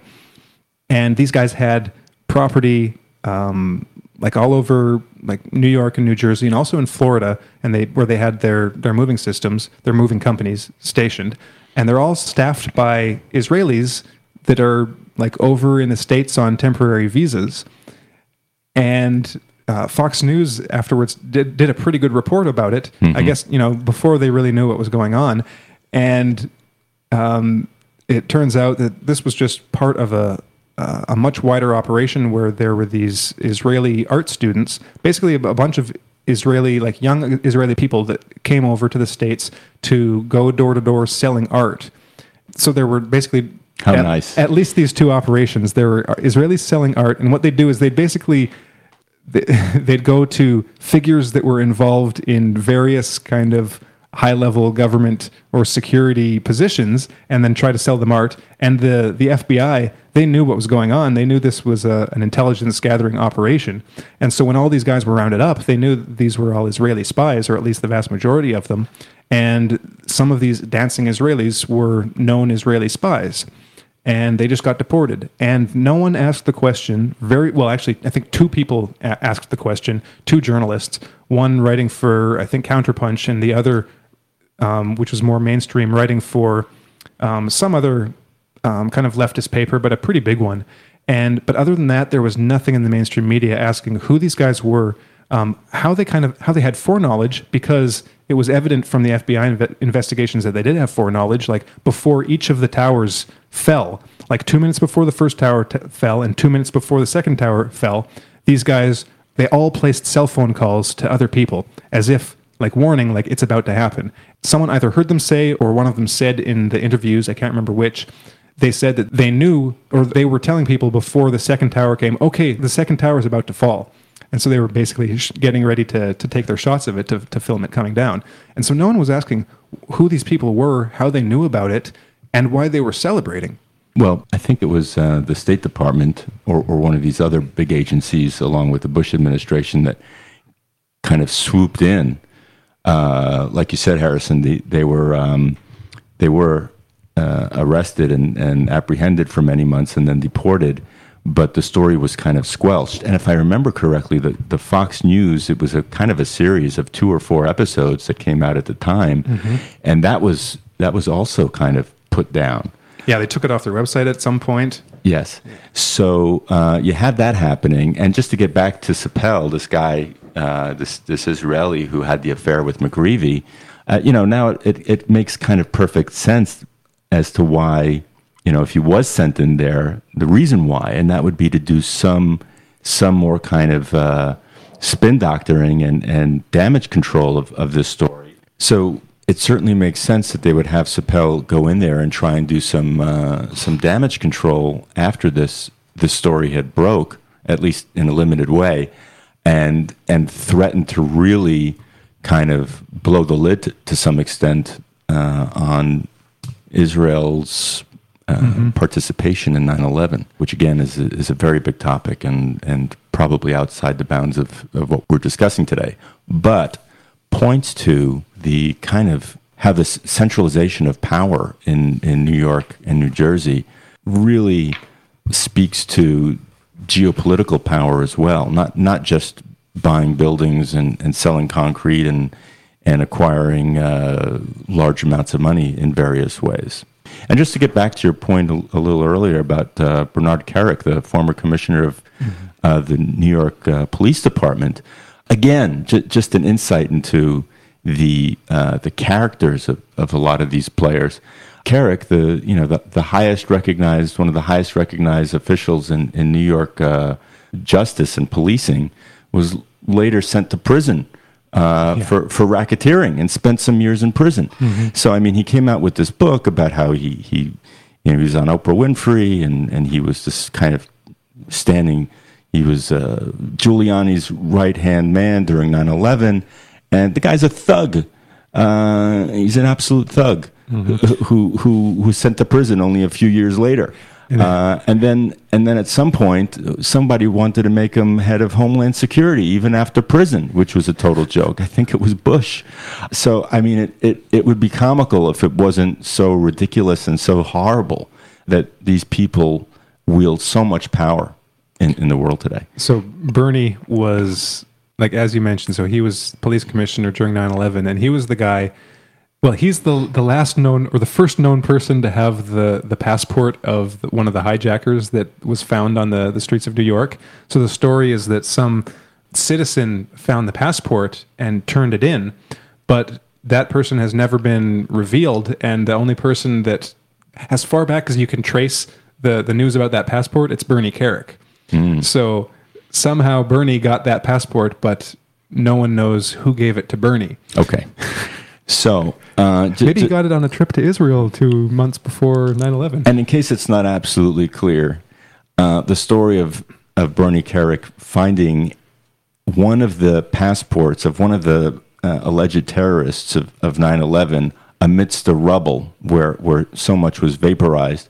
And these guys had property um, like all over like New York and New Jersey and also in Florida and they where they had their their moving systems, their moving companies stationed and they're all staffed by Israelis that are like over in the states on temporary visas. And uh, Fox News afterwards did, did a pretty good report about it. Mm-hmm. I guess you know before they really knew what was going on, and um, it turns out that this was just part of a uh, a much wider operation where there were these Israeli art students, basically a, a bunch of Israeli, like young Israeli people that came over to the States to go door to door selling art. So there were basically how at, nice. At least these two operations. There were Israelis selling art, and what they'd do is they'd basically they'd go to figures that were involved in various kind of high level government or security positions and then try to sell them art. And the, the FBI, they knew what was going on. They knew this was a, an intelligence gathering operation. And so when all these guys were rounded up, they knew these were all Israeli spies, or at least the vast majority of them. And some of these dancing Israelis were known Israeli spies. And they just got deported. And no one asked the question. Very well, actually, I think two people a- asked the question, two journalists, one writing for, I think, Counterpunch, and the other um, which was more mainstream, writing for um, some other um, kind of leftist paper, but a pretty big one. And but other than that, there was nothing in the mainstream media asking who these guys were, um, how they kind of how they had foreknowledge, because it was evident from the FBI inve- investigations that they did have foreknowledge. Like before each of the towers fell, like two minutes before the first tower t- fell and two minutes before the second tower fell, these guys they all placed cell phone calls to other people as if like warning, like it's about to happen. Someone either heard them say or one of them said in the interviews, I can't remember which, they said that they knew or they were telling people before the second tower came, okay, the second tower is about to fall. And so they were basically getting ready to, to take their shots of it to, to film it coming down. And so no one was asking who these people were, how they knew about it, and why they were celebrating. Well, I think it was uh, the State Department or, or one of these other big agencies, along with the Bush administration, that kind of swooped in uh, like you said, Harrison, the, they were um, they were uh, arrested and, and apprehended for many months and then deported. But the story was kind of squelched. And if I remember correctly, the, the Fox News, it was a kind of a series of two or four episodes that came out at the time. Mm-hmm. And that was that was also kind of put down. Yeah, they took it off their website at some point. Yes. So uh, you had that happening. And just to get back to Cipel, this guy uh, this this Israeli who had the affair with McGreevey, uh, you know, now it, it makes kind of perfect sense as to why, you know, if he was sent in there, the reason why, and that would be to do some some more kind of uh, spin doctoring and, and damage control of, of this story. So it certainly makes sense that they would have Cipel go in there and try and do some uh, some damage control after this this story had broke, at least in a limited way and and threatened to really kind of blow the lid to, to some extent uh, on Israel's uh, mm-hmm. participation in 9/11, which again is a, is a very big topic and and probably outside the bounds of, of what we're discussing today, but points to the kind of how this centralization of power in, in New York and New Jersey really speaks to geopolitical power as well, not not just buying buildings and, and selling concrete and and acquiring uh, large amounts of money in various ways. And just to get back to your point a, a little earlier about uh, Bernard Kerik, the former commissioner of mm-hmm. uh, the New York uh, Police Department, again, j- just an insight into the uh, the characters of, of a lot of these players. Kerik, the you know the, the highest recognized one of the highest recognized officials in in New York uh, justice and policing, was later sent to prison uh, yeah. for for racketeering and spent some years in prison. Mm-hmm. So I mean, he came out with this book about how he he you know he was on Oprah Winfrey and and he was just kind of standing. He was uh, Giuliani's right hand man during 9 11. And the guy's a thug. Uh, he's an absolute thug mm-hmm. who, who, who was sent to prison only a few years later. Uh, and then, and then at some point, somebody wanted to make him head of Homeland Security, even after prison, which was a total joke. I think it was Bush. So, I mean, it, it, it would be comical if it wasn't so ridiculous and so horrible that these people wield so much power in, in the world today. So Bernie was like as you mentioned, so he was police commissioner during 9/11 and he was the guy well, he's the the last known or the first known person to have the the passport of one of the hijackers that was found on the the streets of New York. So the story is that some citizen found the passport and turned it in, but that person has never been revealed and the only person that as far back as you can trace the the news about that passport, it's Bernie Kerik. Mm. So somehow Bernie got that passport, but no one knows who gave it to Bernie. Okay. So uh, j- maybe he got it on a trip to Israel two months before 9/11. And in case it's not absolutely clear, uh, the story of of Bernie Kerik finding one of the passports of one of the uh, alleged terrorists of, of 9/11 amidst the rubble where where so much was vaporized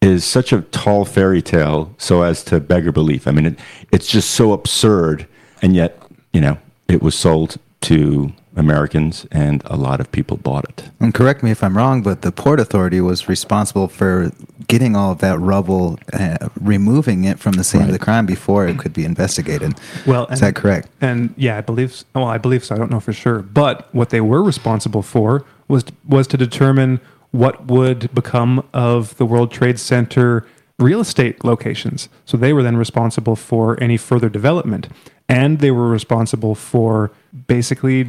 is such a tall fairy tale so as to beggar belief. I mean, it, it's just so absurd, and yet, you know, it was sold to Americans, and a lot of people bought it. And correct me if I'm wrong, but the Port Authority was responsible for getting all of that rubble, uh, removing it from the scene right. of the crime before it could be investigated. Well, is and, that correct? And yeah, I believe. Well, I believe so. I don't know for sure, but what they were responsible for was was to determine what would become of the World Trade Center real estate locations. So they were then responsible for any further development. And they were responsible for basically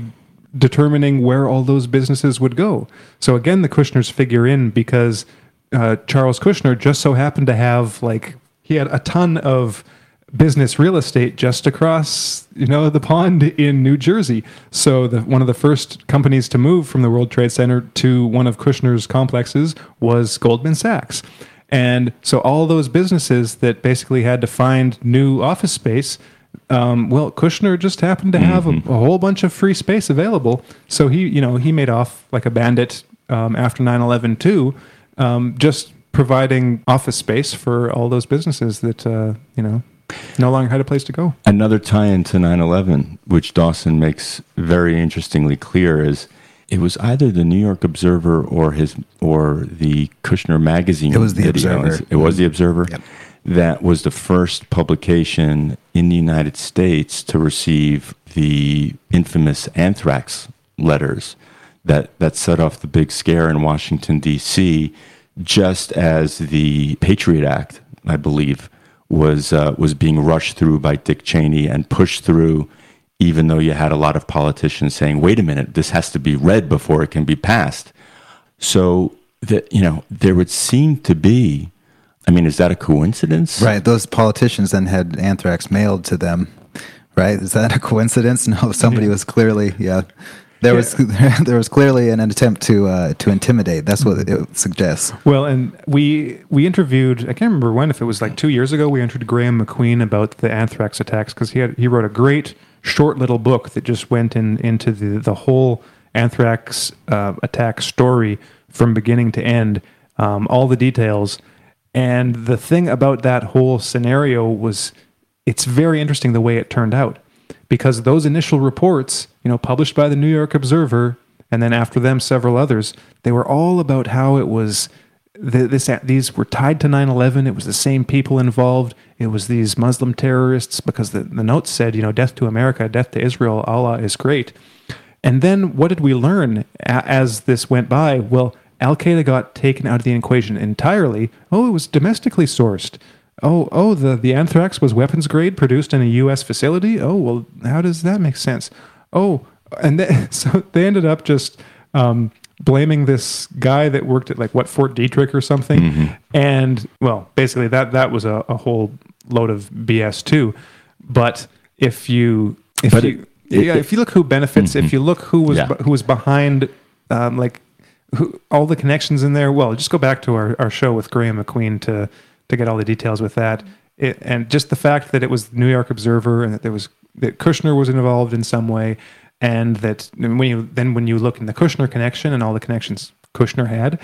determining where all those businesses would go. So again, the Kushners figure in because uh, Charles Kushner just so happened to have like he had a ton of business real estate just across you know the pond in New Jersey. So the, one of the first companies to move from the World Trade Center to one of Kushner's complexes was Goldman Sachs. And so all those businesses that basically had to find new office space, um, well, Kushner just happened to have mm-hmm. a, a, whole bunch of free space available. So he, you know, he made off like a bandit um, after 9-11 too, um, just providing office space for all those businesses that, uh, you know, no longer had a place to go. Another tie-in to 9/11, which Dawson makes very interestingly clear, is it was either the New York Observer or his or the Kushner magazine. It was the Observer. It was the Observer. Yep. That was the first publication in the United States to receive the infamous anthrax letters that that set off the big scare in Washington D.C. Just as the Patriot Act, I believe, was uh, was being rushed through by Dick Cheney and pushed through, even though you had a lot of politicians saying, "Wait a minute, this has to be read before it can be passed." So that you know, there would seem to be. I mean, is that a coincidence? Right. Those politicians then had anthrax mailed to them. Right? Is that a coincidence? No, somebody was clearly yeah there yeah. was there was clearly an attempt to uh, to intimidate. That's what it suggests. Well, and we we interviewed. I can't remember when. If it was like two years ago, we interviewed Graeme MacQueen about the anthrax attacks because he had he wrote a great short little book that just went in into the the whole anthrax uh, attack story from beginning to end, um, all the details. And the thing about that whole scenario was, it's very interesting the way it turned out because those initial reports, you know, published by the New York Observer, and then after them several others, they were all about how it was this these were tied to 9/11. It was the same people involved. It was these Muslim terrorists because the, the notes said, you know, death to America, death to Israel, Allah is great. And then what did we learn as this went by? Well, Al Qaeda got taken out of the equation entirely. Oh, it was domestically sourced. Oh, oh, the, the anthrax was weapons grade produced in a U.S. facility. Oh, well, how does that make sense? Oh, and they, so they ended up just um, blaming this guy that worked at like what Fort Detrick or something, Mm-hmm. and well, basically that that was a, a whole load of BS too. But if you if But you it- it- Mm-hmm. yeah, if you look who benefits, if you look who was Yeah. who was behind, um, like who, all the connections in there. Well, just go back to our, our show with Graeme MacQueen to to get all the details with that, it, and just the fact that it was the New York Observer and that there was that Kushner was involved in some way, and that when you then when you look in the Kushner connection and all the connections Kushner had,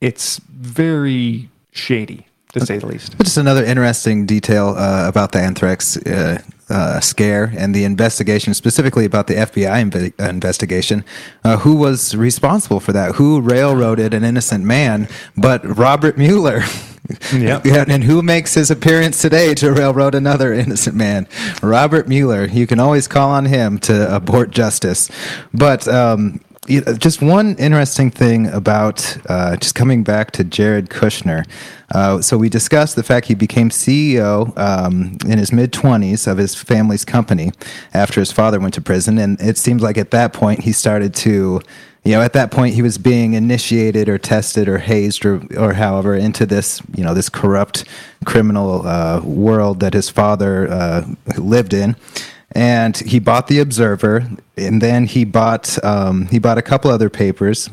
it's very shady to say the least. Just another interesting detail uh, about the anthrax uh, uh, scare and the investigation, specifically about the FBI inve- investigation. Uh, who was responsible for that? Who railroaded an innocent man but Robert Mueller? Yep. Yeah, and who makes his appearance today to railroad another innocent man? Robert Mueller. You can always call on him to abort justice. But um, you know, just one interesting thing about uh, just coming back to Jared Kushner. Uh, so we discussed the fact he became CEO um, in his mid 20s of his family's company after his father went to prison, and it seems like at that point he started to you know, at that point he was being initiated or tested or hazed or, or however into this, you know, this corrupt criminal uh, world that his father uh, lived in. And he bought the Observer, and then he bought um, he bought a couple other papers,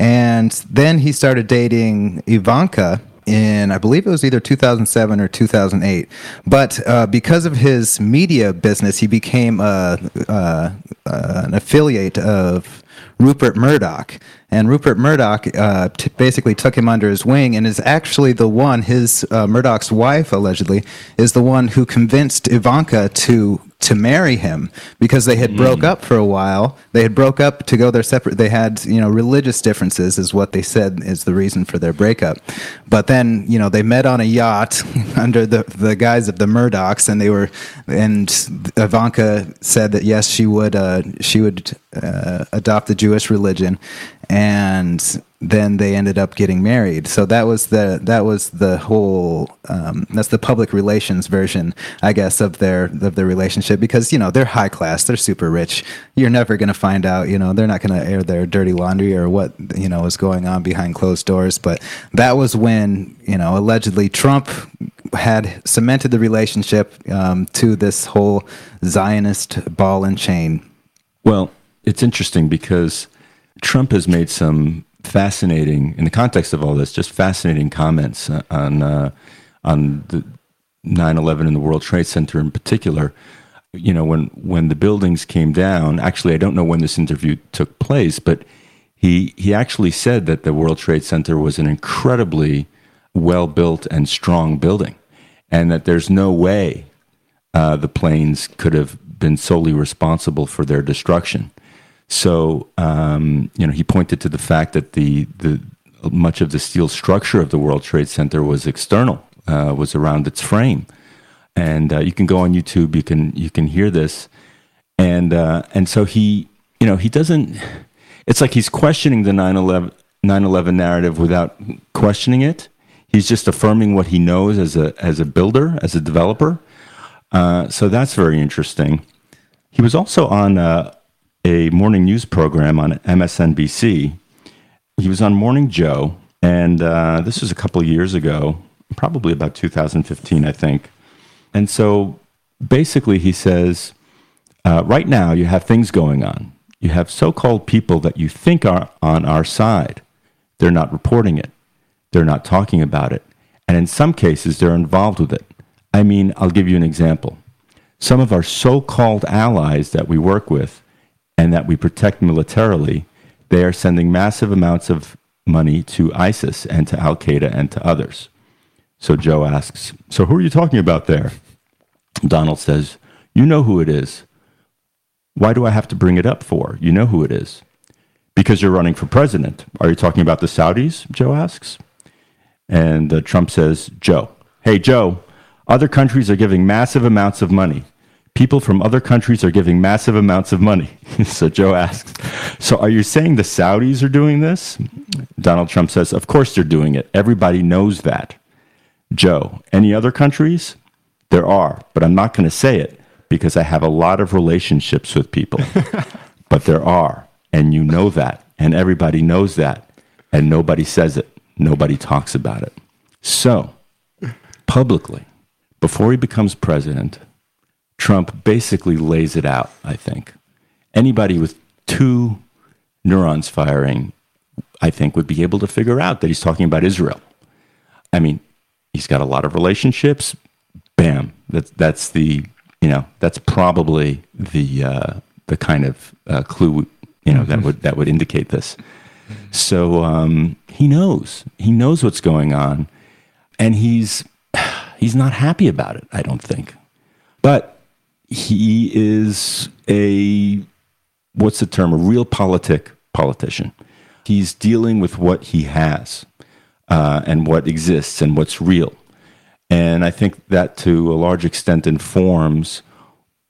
and then he started dating Ivanka in I believe it was either 2007 or 2008. But uh, because of his media business, he became uh, uh, an affiliate of Rupert Murdoch. And Rupert Murdoch uh, t- basically took him under his wing and is actually the one, his uh, Murdoch's wife allegedly, is the one who convinced Ivanka to to marry him because they had broke up for a while. They had broke up to go their separate. They had you know religious differences is what they said is the reason for their breakup. But then you know they met on a yacht under the the guise of the Murdochs, and they were and Ivanka said that yes she would uh, she would uh, adopt the Jewish religion, and then they ended up getting married. So that was the that was the whole um, that's the public relations version, I guess, of their of their relationship because you know they're high class, they're super rich. You're never going to find out. You know they're not going to air their dirty laundry or what you know is going on behind closed doors. But that was when you know allegedly Trump had cemented the relationship um, to this whole Zionist ball and chain. Well, it's interesting because Trump has made some fascinating, in the context of all this, just fascinating comments on uh, on the 9/11 and the World Trade Center in particular. You know, when when the buildings came down, actually, I don't know when this interview took place, but he he actually said that the World Trade Center was an incredibly well built and strong building, and that there's no way uh, the planes could have been solely responsible for their destruction. So, um, you know, he pointed to the fact that the the much of the steel structure of the World Trade Center was external, uh, was around its frame, and uh, you can go on YouTube, you can you can hear this, and uh, and so he, you know, he doesn't. It's like he's questioning the 9/11 9/11 narrative without questioning it. He's just affirming what he knows as a as a builder, as a developer. Uh, so that's very interesting. He was also on uh, a morning news program on MSNBC. He was on Morning Joe, and uh, this was a couple years ago, probably about 2015, I think. And so basically, he says, uh, right now you have things going on. You have so called people that you think are on our side. They're not reporting it, they're not talking about it. And in some cases, they're involved with it. I mean, I'll give you an example. Some of our so called allies that we work with and that we protect militarily, they are sending massive amounts of money to ISIS and to Al Qaeda and to others. So Joe asks, So who are you talking about there? Donald says, You know who it is. Why do I have to bring it up for? You know who it is. Because you're running for president. Are you talking about the Saudis? Joe asks. And uh, Trump says, Joe, hey, Joe, other countries are giving massive amounts of money. People from other countries are giving massive amounts of money. so Joe asks, So are you saying the Saudis are doing this? Donald Trump says, Of course they're doing it. Everybody knows that. Joe, any other countries? There are, but I'm not going to say it because I have a lot of relationships with people. but there are, and you know that, and everybody knows that, and nobody says it. Nobody talks about it. So, publicly, before he becomes president, Trump basically lays it out, I think. Anybody with two neurons firing, I think, would be able to figure out that he's talking about Israel. I mean, he's got a lot of relationships. Bam. That's that's the you know that's probably the uh, the kind of uh, clue you know that would that would indicate this. So um, he knows he knows what's going on, and he's he's not happy about it. I don't think, but he is a what's the term? A realpolitik politician. He's dealing with what he has uh, and what exists and what's real. And I think that to a large extent informs,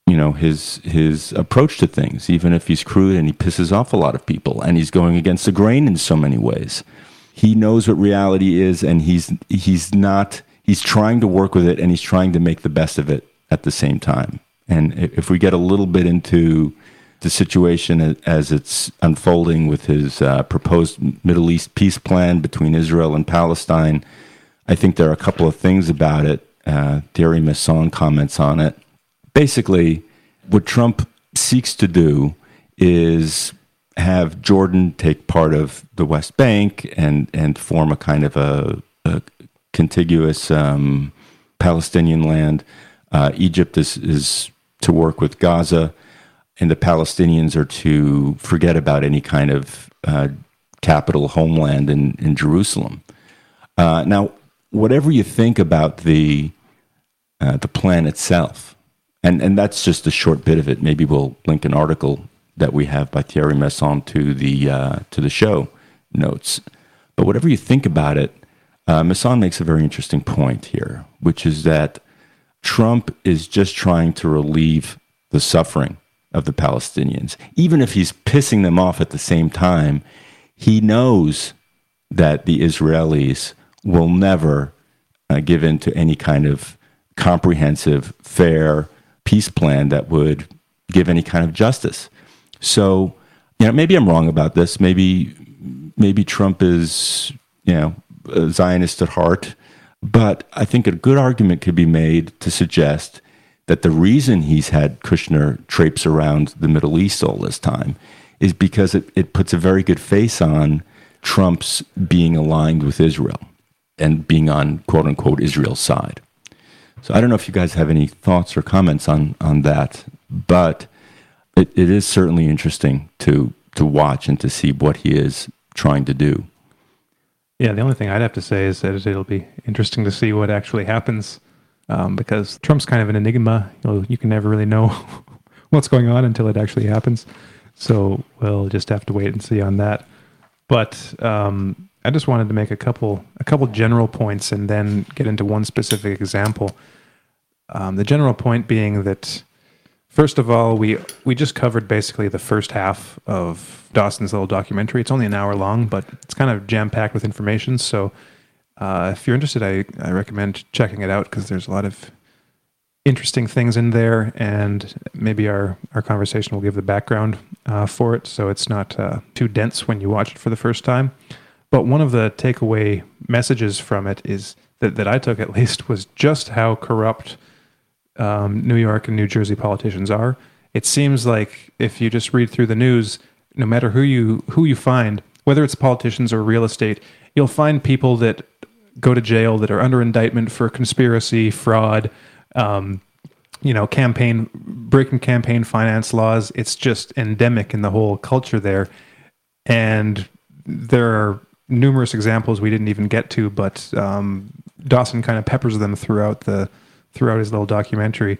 you know, his his approach to things, even if he's crude and he pisses off a lot of people and he's going against the grain in so many ways. He knows what reality is and he's he's not he's trying to work with it and he's trying to make the best of it at the same time. And if we get a little bit into the situation as it's unfolding with his uh, proposed Middle East peace plan between Israel and Palestine. I think there are a couple of things about it. Uh, Thierry Meyssan comments on it. Basically, what Trump seeks to do is have Jordan take part of the West Bank and, and form a kind of a, a contiguous um, Palestinian land. Uh, Egypt is, is to work with Gaza and the Palestinians are to forget about any kind of uh, capital homeland in, in Jerusalem. Uh, now, whatever you think about the uh, the plan itself, and and that's just a short bit of it. Maybe we'll link an article that we have by Thierry Meyssan to the uh, to the show notes. But whatever you think about it, uh, Meyssan makes a very interesting point here, which is that Trump is just trying to relieve the suffering of the Palestinians. Even if he's pissing them off at the same time, he knows that the Israelis will never uh, give in to any kind of comprehensive, fair peace plan that would give any kind of justice. So, you know, maybe I'm wrong about this. Maybe, maybe Trump is, you know, a Zionist at heart. But I think a good argument could be made to suggest that the reason he's had Kushner traipse around the Middle East all this time is because it, it puts a very good face on Trump's being aligned with Israel and being on quote unquote Israel's side. So I don't know if you guys have any thoughts or comments on, on that, but it, it is certainly interesting to to watch and to see what he is trying to do. Yeah, the only thing I'd have to say is that it'll be interesting to see what actually happens um, because Trump's kind of an enigma. You, know, you can never really know what's going on until it actually happens. So we'll just have to wait and see on that. But um, I just wanted to make a couple a couple general points and then get into one specific example. Um, the general point being that first of all, we we just covered basically the first half of Dawson's little documentary. It's only an hour long, but it's kind of jam packed with information. So uh, if you're interested, I, I recommend checking it out because there's a lot of interesting things in there, and maybe our, our conversation will give the background uh, for it so it's not uh, too dense when you watch it for the first time. But one of the takeaway messages from it is that, that I took at least was just how corrupt um, New York and New Jersey politicians are. It seems like if you just read through the news, no matter who you who you find, whether it's politicians or real estate, you'll find people that go to jail that are under indictment for conspiracy, fraud, um, you know, campaign breaking campaign finance laws. It's just endemic in the whole culture there, and there are numerous examples we didn't even get to, but um, Dawson kind of peppers them throughout the throughout his little documentary,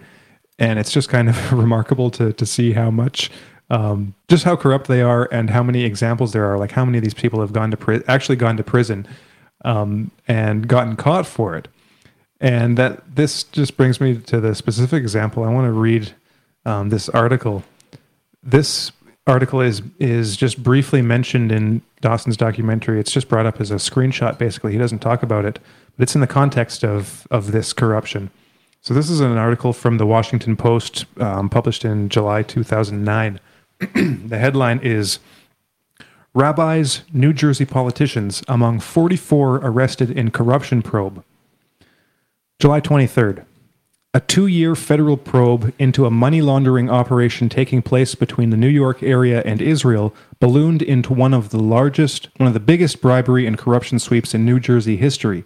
and it's just kind of remarkable to to see how much. Um, just how corrupt they are, and how many examples there are. Like how many of these people have gone to pri- actually gone to prison um, and gotten caught for it. And that this just brings me to the specific example. I want to read um, this article. This article is is just briefly mentioned in Dawson's documentary. It's just brought up as a screenshot. Basically, he doesn't talk about it, but it's in the context of of this corruption. So this is an article from the Washington Post, um, published in July 2009. the headline is Rabbis, New Jersey politicians among 44 arrested in corruption probe. July 23rd. A two year federal probe into a money laundering operation taking place between the New York area and Israel ballooned into one of the largest, one of the biggest bribery and corruption sweeps in New Jersey history,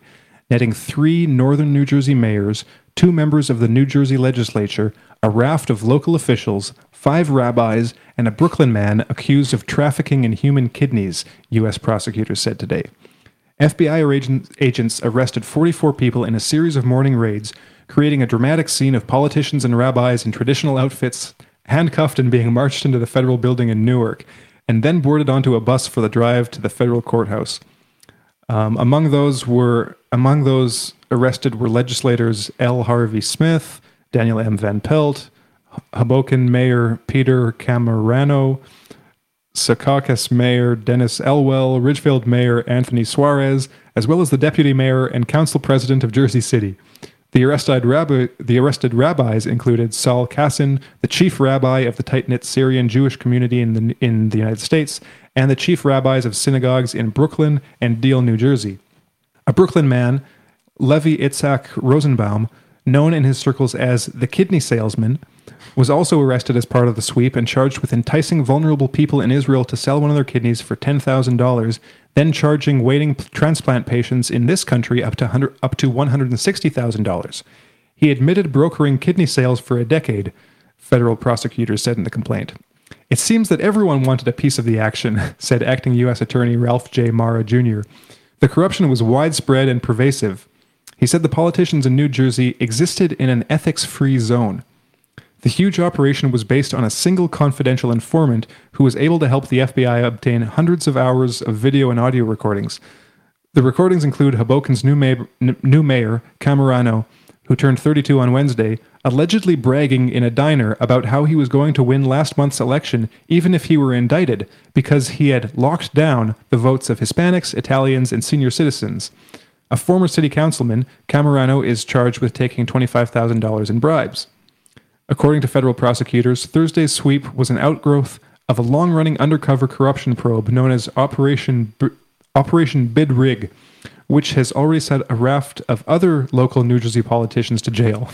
netting three northern New Jersey mayors, two members of the New Jersey legislature, a raft of local officials, five rabbis, and a Brooklyn man accused of trafficking in human kidneys, U.S. prosecutors said today. FBI agents arrested 44 people in a series of morning raids, creating a dramatic scene of politicians and rabbis in traditional outfits, handcuffed and being marched into the federal building in Newark, and then boarded onto a bus for the drive to the federal courthouse. Um, among those were among those arrested were legislators L. Harvey Smith, Daniel M. Van Pelt, Hoboken Mayor Peter Cammarano, Secaucus Mayor Dennis Elwell, Ridgefield Mayor Anthony Suarez, as well as the Deputy Mayor and Council President of Jersey City. The arrested, rabbi, the arrested rabbis included Saul Kassin, the chief rabbi of the tight knit Syrian Jewish community in the, in the United States, and the chief rabbis of synagogues in Brooklyn and Deal, New Jersey. A Brooklyn man, Levi Itzhak Rosenbaum, known in his circles as the kidney salesman, was also arrested as part of the sweep and charged with enticing vulnerable people in Israel to sell one of their kidneys for $10,000, then charging waiting transplant patients in this country up to, up to $160,000. He admitted brokering kidney sales for a decade, federal prosecutors said in the complaint. It seems that everyone wanted a piece of the action, said acting U.S. Attorney Ralph J. Marra Jr. The corruption was widespread and pervasive. He said the politicians in New Jersey existed in an ethics free zone. The huge operation was based on a single confidential informant who was able to help the FBI obtain hundreds of hours of video and audio recordings. The recordings include Hoboken's new, mayor, new mayor, Cammarano, who turned 32 on Wednesday, allegedly bragging in a diner about how he was going to win last month's election even if he were indicted, because he had locked down the votes of Hispanics, Italians, and senior citizens. A former city councilman, Cammarano is charged with taking $25,000 in bribes. According to federal prosecutors, Thursday's sweep was an outgrowth of a long running undercover corruption probe known as Operation, B- Operation Bid Rig, which has already sent a raft of other local New Jersey politicians to jail.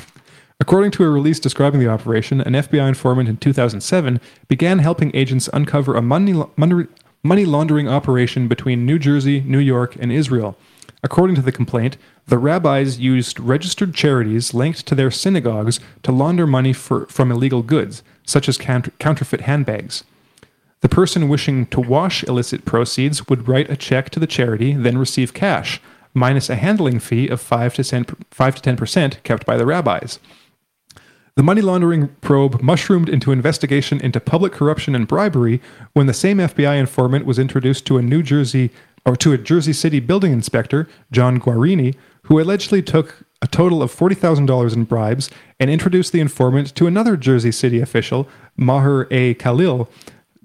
According to a release describing the operation, an FBI informant in 2007 began helping agents uncover a money, money laundering operation between New Jersey, New York, and Israel According to the complaint, the rabbis used registered charities linked to their synagogues to launder money for, from illegal goods, such as counter, counterfeit handbags. The person wishing to wash illicit proceeds would write a check to the charity, then receive cash, minus a handling fee of 5 to 10, 5 to 10% kept by the rabbis. The money laundering probe mushroomed into investigation into public corruption and bribery when the same FBI informant was introduced to a New Jersey or to a Jersey City building inspector, John Guarini, who allegedly took a total of $40,000 in bribes and introduced the informant to another Jersey City official, Maher A. Khalil,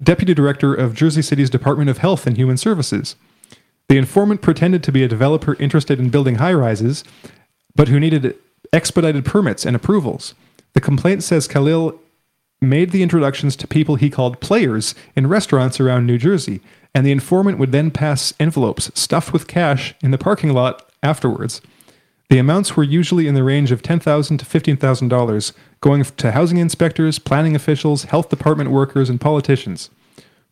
deputy director of Jersey City's Department of Health and Human Services. The informant pretended to be a developer interested in building high rises, but who needed expedited permits and approvals. The complaint says Khalil made the introductions to people he called players in restaurants around New Jersey, and the informant would then pass envelopes stuffed with cash in the parking lot afterwards. The amounts were usually in the range of $10,000 to $15,000, going to housing inspectors, planning officials, health department workers, and politicians.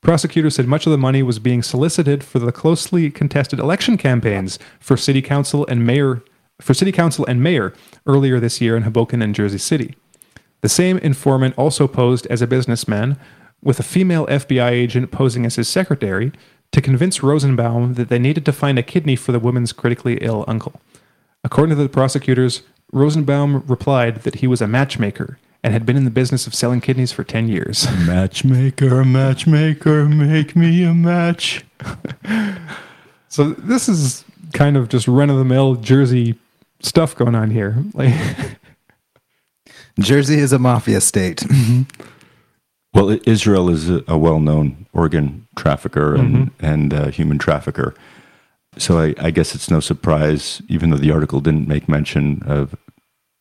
Prosecutors said much of the money was being solicited for the closely contested election campaigns for city council and mayor for city council and mayor earlier this year in Hoboken and Jersey City. The same informant also posed as a businessman, with a female FBI agent posing as his secretary, to convince Rosenbaum that they needed to find a kidney for the woman's critically ill uncle. According to the prosecutors, Rosenbaum replied that he was a matchmaker and had been in the business of selling kidneys for 10 years. Matchmaker, matchmaker, make me a match. so this is kind of just run of the mill Jersey stuff going on here. Like Jersey is a mafia state. Well, Israel is a, a well-known organ trafficker and mm-hmm. and uh, human trafficker. So I, I, guess it's no surprise, even though the article didn't make mention of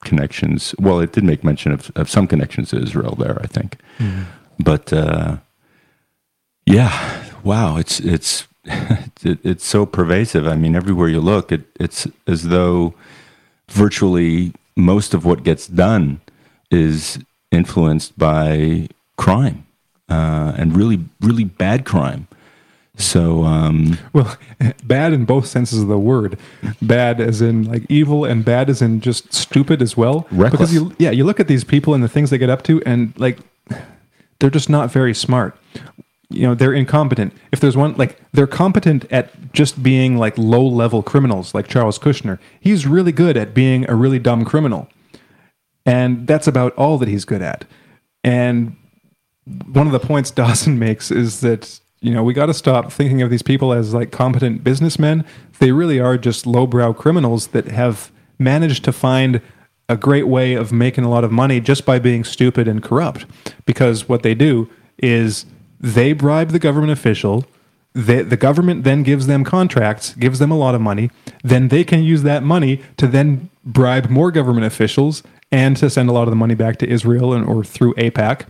connections. Well, it did make mention of, of some connections to Israel there, I think. Mm-hmm. But uh, yeah, wow, it's it's it's so pervasive. I mean, everywhere you look, it, it's as though virtually most of what gets done is influenced by crime uh, and really, really bad crime. So, um, well, bad in both senses of the word. Bad as in like evil, and bad as in just stupid as well. Reckless. Because you, yeah, you look at these people and the things they get up to, and like they're just not very smart you know they're incompetent if there's one like they're competent at just being like low level criminals like charles kushner he's really good at being a really dumb criminal and that's about all that he's good at and one of the points dawson makes is that you know we got to stop thinking of these people as like competent businessmen they really are just lowbrow criminals that have managed to find a great way of making a lot of money just by being stupid and corrupt because what they do is they bribe the government official. They, the government then gives them contracts, gives them a lot of money. Then they can use that money to then bribe more government officials and to send a lot of the money back to Israel and, or through AIPAC.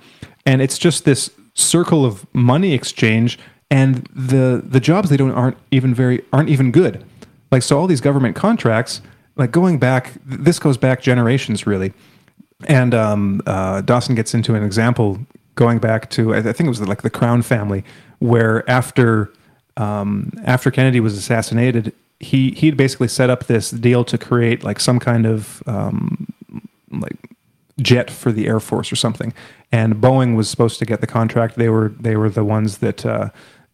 And it's just this circle of money exchange. And the the jobs they don't aren't even very aren't even good. Like so, all these government contracts, like going back, this goes back generations really. And um, uh, Dawson gets into an example going back to I think it was like the Crown family, where after um, after Kennedy was assassinated, he he basically set up this deal to create like some kind of um, like jet for the Air Force or something, and Boeing was supposed to get the contract. They were they were the ones that. Uh,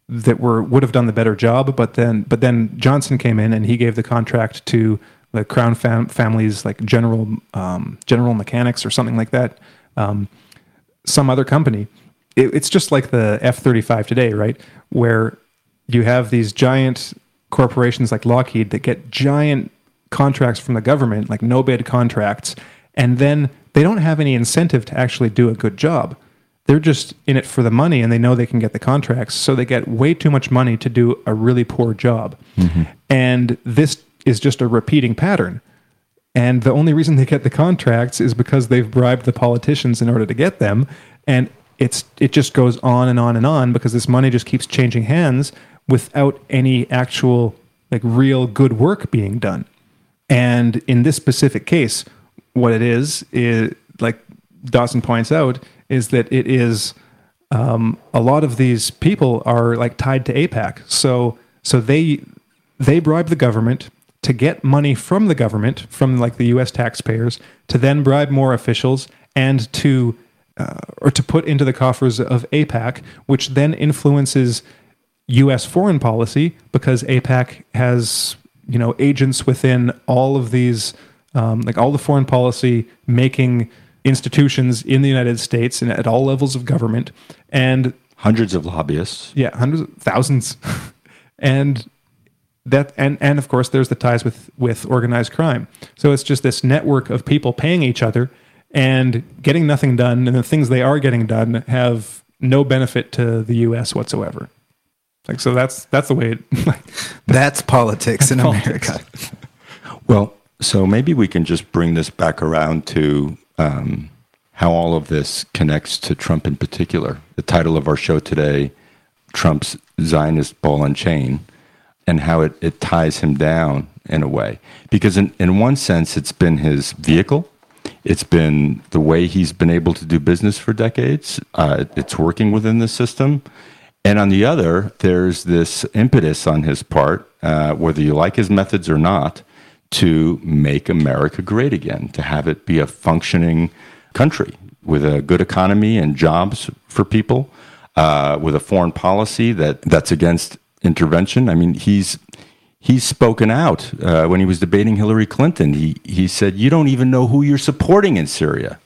that were would have done the better job, but then but then Johnson came in and he gave the contract to the Crown fam- family's like General um, General Mechanics or something like that. Um, some other company. It, it's just like the F 35 today, right? Where you have these giant corporations like Lockheed that get giant contracts from the government, like no bid contracts, and then they don't have any incentive to actually do a good job. They're just in it for the money and they know they can get the contracts. So they get way too much money to do a really poor job. Mm-hmm. And this is just a repeating pattern. And the only reason they get the contracts is because they've bribed the politicians in order to get them. And it's it just goes on and on and on because this money just keeps changing hands without any actual like real good work being done. And in this specific case, what it is is like Dawson points out is that it is um, a lot of these people are like tied to AIPAC. So so they they bribe the government to get money from the government, from like the U.S. taxpayers, to then bribe more officials and to uh, or to put into the coffers of AIPAC, which then influences U.S. foreign policy because AIPAC has you know agents within all of these um, like all the foreign policy making institutions in the United States and at all levels of government and hundreds of lobbyists. Yeah, hundreds, thousands, and that and and of course there's the ties with with organized crime. So it's just this network of people paying each other and getting nothing done, and the things they are getting done have no benefit to the U.S. whatsoever. Like so, that's that's the way. It, like, that's politics that's in politics. America. well, so maybe we can just bring this back around to um, how all of this connects to Trump in particular. The title of our show today, Trump's Zionist Ball and Chain and how it, it ties him down in a way. Because in, in one sense, it's been his vehicle. It's been the way he's been able to do business for decades. Uh, it's working within the system. And on the other, there's this impetus on his part, uh, whether you like his methods or not, to make America great again, to have it be a functioning country with a good economy and jobs for people, uh, with a foreign policy that, that's against intervention. I mean, he's he's spoken out uh, when he was debating Hillary Clinton. He he said, "You don't even know who you're supporting in Syria."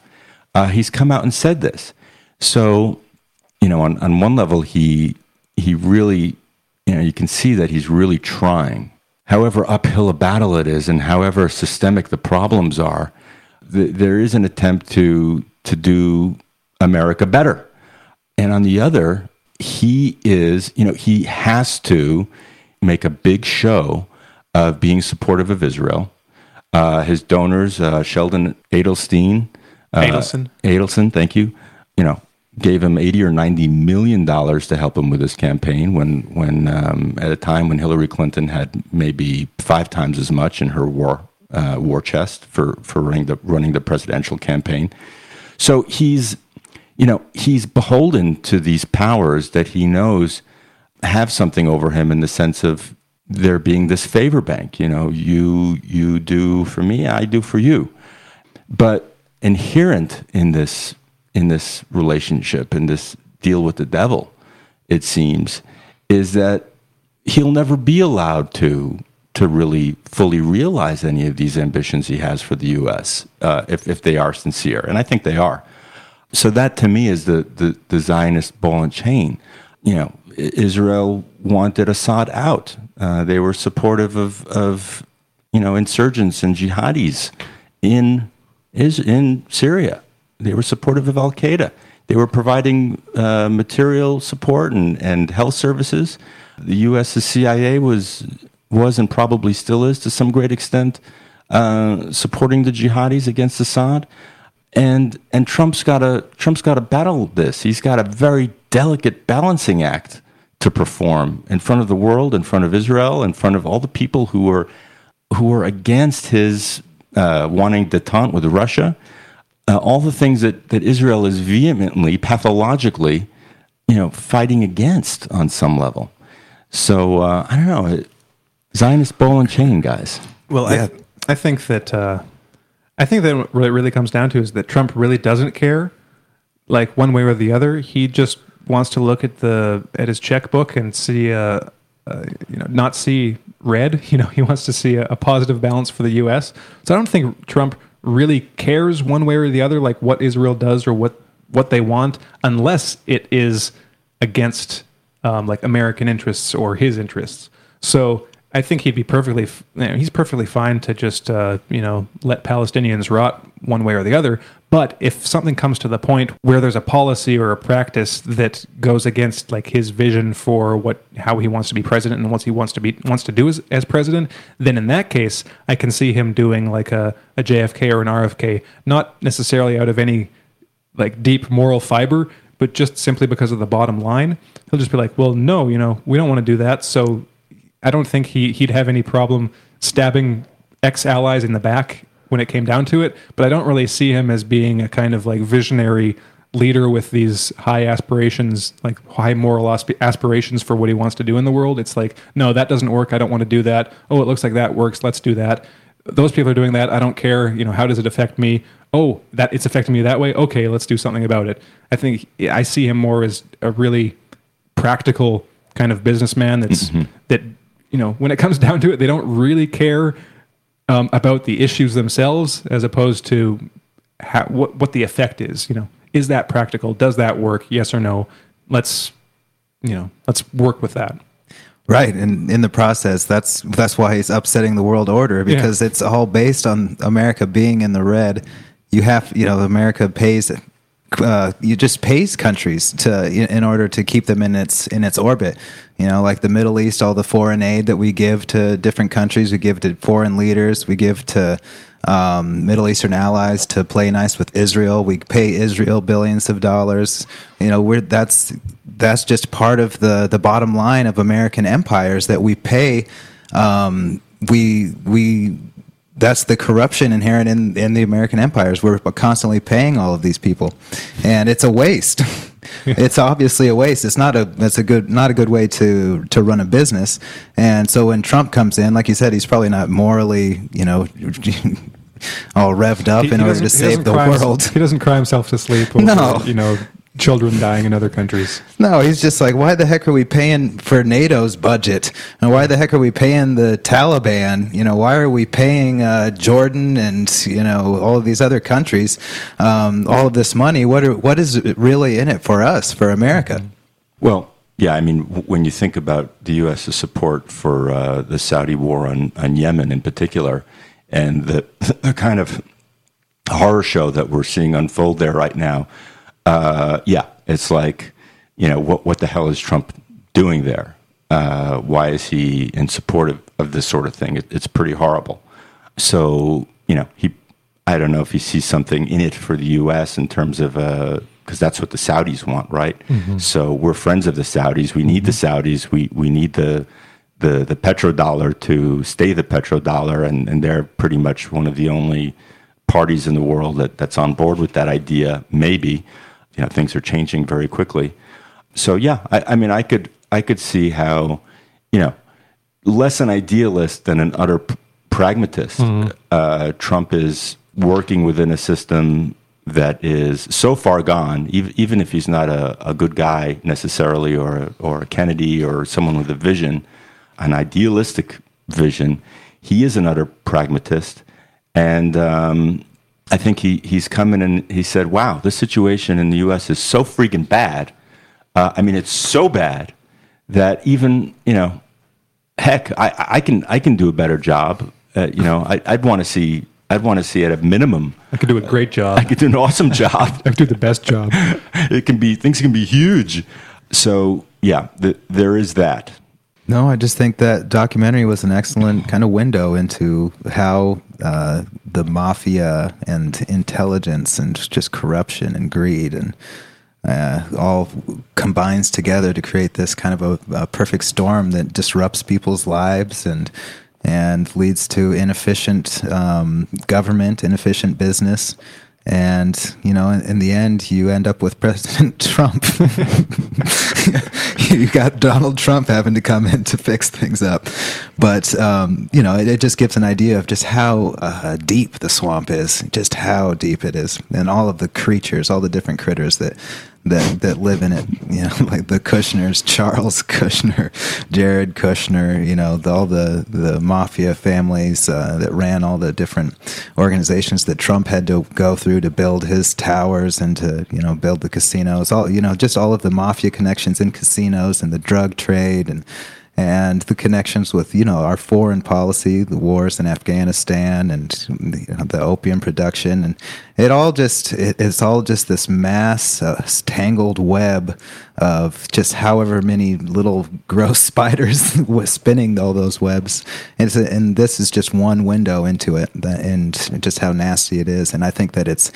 Uh, he's come out and said this. So, you know, on on one level, he he really, you know, you can see that he's really trying. However uphill a battle it is, and however systemic the problems are, th- there is an attempt to to do America better. and on the other, he is, you know, he has to make a big show of being supportive of Israel. Uh, his donors, uh, Sheldon Adelstein, uh, Adelson. Adelson, thank you. You know, gave him eighty or ninety million dollars to help him with his campaign. When, when um, at a time when Hillary Clinton had maybe five times as much in her war uh, war chest for for running the running the presidential campaign. So he's, you know, he's beholden to these powers that he knows have something over him in the sense of there being this favor bank. You know, you you do for me, I do for you. But inherent in this in this relationship in this deal with the devil, it seems, is that he'll never be allowed to to really fully realize any of these ambitions he has for the U.S. Uh, if if they are sincere, and I think they are. So that to me is the the, the Zionist ball and chain. You know, Israel wanted Assad out. Uh, they were supportive of of you know insurgents and jihadis in is in Syria. They were supportive of Al Qaeda. They were providing uh, material support and, and health services. The U.S. the CIA was was and probably still is to some great extent uh, supporting the jihadis against Assad. And and Trump's got to Trump's got to battle this. He's got a very delicate balancing act to perform in front of the world, in front of Israel, in front of all the people who are who are against his uh, wanting detente with Russia. Uh, all the things that, that Israel is vehemently, pathologically, you know, fighting against on some level. So uh, I don't know. Zionist ball and chain, guys. Well, Yeah. I, I think that uh, I think that what it really comes down to is that Trump really doesn't care, like one way or the other. He just wants to look at the at his checkbook and see, uh, uh, you know, not see red. You know, he wants to see a, a positive balance for the U.S. So I don't think Trump really cares one way or the other, like what Israel does or what what they want, unless it is against um, like American interests or his interests. So I think he'd be perfectly, you know, he's perfectly fine to just, uh, you know, let Palestinians rot one way or the other. But if something comes to the point where there's a policy or a practice that goes against like his vision for what how he wants to be president and what he wants to be wants to do as, as president, then in that case, I can see him doing like a, a JFK or an RFK, not necessarily out of any like deep moral fiber, but just simply because of the bottom line. He'll just be like, well, no, you know, we don't want to do that. So I don't think he, he'd have any problem stabbing ex allies in the back when it came down to it. But I don't really see him as being a kind of like visionary leader with these high aspirations, like high moral asp- aspirations for what he wants to do in the world. It's like, no, that doesn't work. I don't want to do that. Oh, it looks like that works. Let's do that. Those people are doing that. I don't care. You know, how does it affect me? Oh, that it's affecting me that way. Okay, let's do something about it. I think I see him more as a really practical kind of businessman that's mm-hmm. that you know when it comes down to it they don't really care um, about the issues themselves as opposed to how, what what the effect is you know. Is that practical? Does that work? Yes or no? Let's you know let's work with that. Right, and in the process, that's that's why he's upsetting the world order because it's all based on America being in the red. You have, you know, America pays, uh, you just pays countries to in order to keep them in its in its orbit. You know, like the Middle East, all the foreign aid that we give to different countries, we give to foreign leaders, we give to um, Middle Eastern allies to play nice with Israel. We pay Israel billions of dollars. You know, we're that's that's just part of the the bottom line of American empires that we pay. Um, we we that's the corruption inherent in in the American empires. We're constantly paying all of these people, and it's a waste. it's obviously a waste. It's not a it's a good not a good way to to run a business. And so when Trump comes in, like you said, he's probably not morally, you know. all revved up He- in he order to save the cry world. he doesn't cry himself to sleep over, No. you know children dying in other countries No, he's just like, why the heck are we paying for NATO's budget? And why the heck are we paying the Taliban? You know, why are we paying uh, Jordan and you know all of these other countries um, all of this money? What are, what is really in it for us, for America? Well, yeah, I mean, when you think about the U.S.'s support for uh, the Saudi war on, on Yemen in particular, and the, the kind of horror show that we're seeing unfold there right now, uh, yeah, it's like you know, what what the hell is Trump doing there? Uh, why is he in support of, of this sort of thing? It, it's pretty horrible. So you know, he I don't know if he sees something in it for the U.S. in terms of because uh, that's what the Saudis want, right? Mm-hmm. So we're friends of the Saudis. We need mm-hmm. the Saudis. We we need the the the petrodollar to stay the petrodollar, and and they're pretty much one of the only parties in the world that that's on board with that idea. Maybe, you know, things are changing very quickly. So yeah, I, I mean, I could I could see how, you know, less an idealist than an utter p- pragmatist. Mm-hmm. Uh, Trump is working within a system that is so far gone, even, even if he's not a, a good guy necessarily, or or a Kennedy or someone with a vision, an idealistic vision. He is an utter pragmatist, and um, I think he he's coming and he said, "Wow, this situation in the U.S. is so freaking bad. Uh, I mean, it's so bad that even you know, heck, I, I can I can do a better job. Uh, you know, I, I'd want to see I'd want to see at a minimum. I could do a great job. I could do an awesome job. I could do the best job. it can be things can be huge. So yeah, the, there is that. No, I just think that documentary was an excellent kind of window into how uh, the mafia and intelligence and just corruption and greed and uh, all combines together to create this kind of a, a, perfect storm that disrupts people's lives and and leads to inefficient um, government, inefficient business. And, you know, in, the end, you end up with President Trump. you got Donald Trump having to come in to fix things up. But, um, you know, it, it, just gives an idea of just how uh, deep the swamp is, just how deep it is, and all of the creatures, all the different critters that that that live in it. You know, like the Kushners, Charles Kushner, Jared Kushner. You know, the, all the the mafia families uh, that ran all the different organizations that Trump had to go through to build his towers and to you know build the casinos. All you know, just all of the mafia connections in casinos and the drug trade and and the connections with you know our foreign policy, the wars in Afghanistan, and the, you know, the opium production, and it all just it, it's all just this mass uh, tangled web of just however many little gross spiders spinning all those webs, and, a, and this is just one window into it, and just how nasty it is, and I think that it's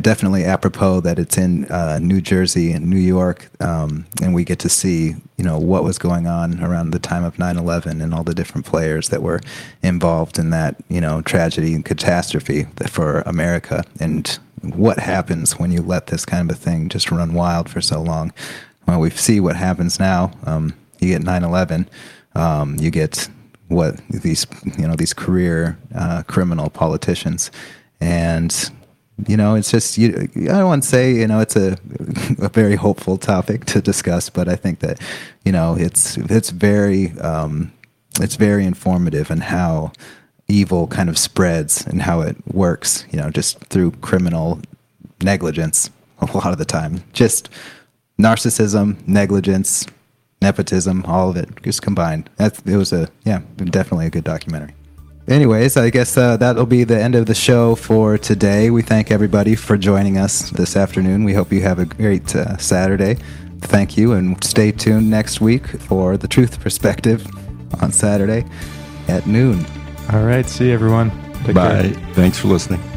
definitely apropos that it's in uh, New Jersey and New York, um, and we get to see you know what was going on around the time of 9/11 and all the different players that were involved in that you know tragedy and catastrophe for America, and what happens when you let this kind of a thing just run wild for so long. Well, we see what happens now. Um, you get 9/11. Um, you get what these you know these career uh, criminal politicians and you know, it's just you, I don't want to say you know it's a a very hopeful topic to discuss, but I think that you know it's it's very um, it's very informative in how evil kind of spreads and how it works. You know, just through criminal negligence a lot of the time, just narcissism, negligence, nepotism, all of it just combined. That's it was a yeah, definitely a good documentary anyways, I guess uh, that'll be the end of the show for today. We thank everybody for joining us this afternoon. We hope you have a great uh, Saturday. Thank you, and stay tuned next week for the Truth Perspective on Saturday at noon. All right. See you, everyone. Take Bye. Care. Thanks for listening.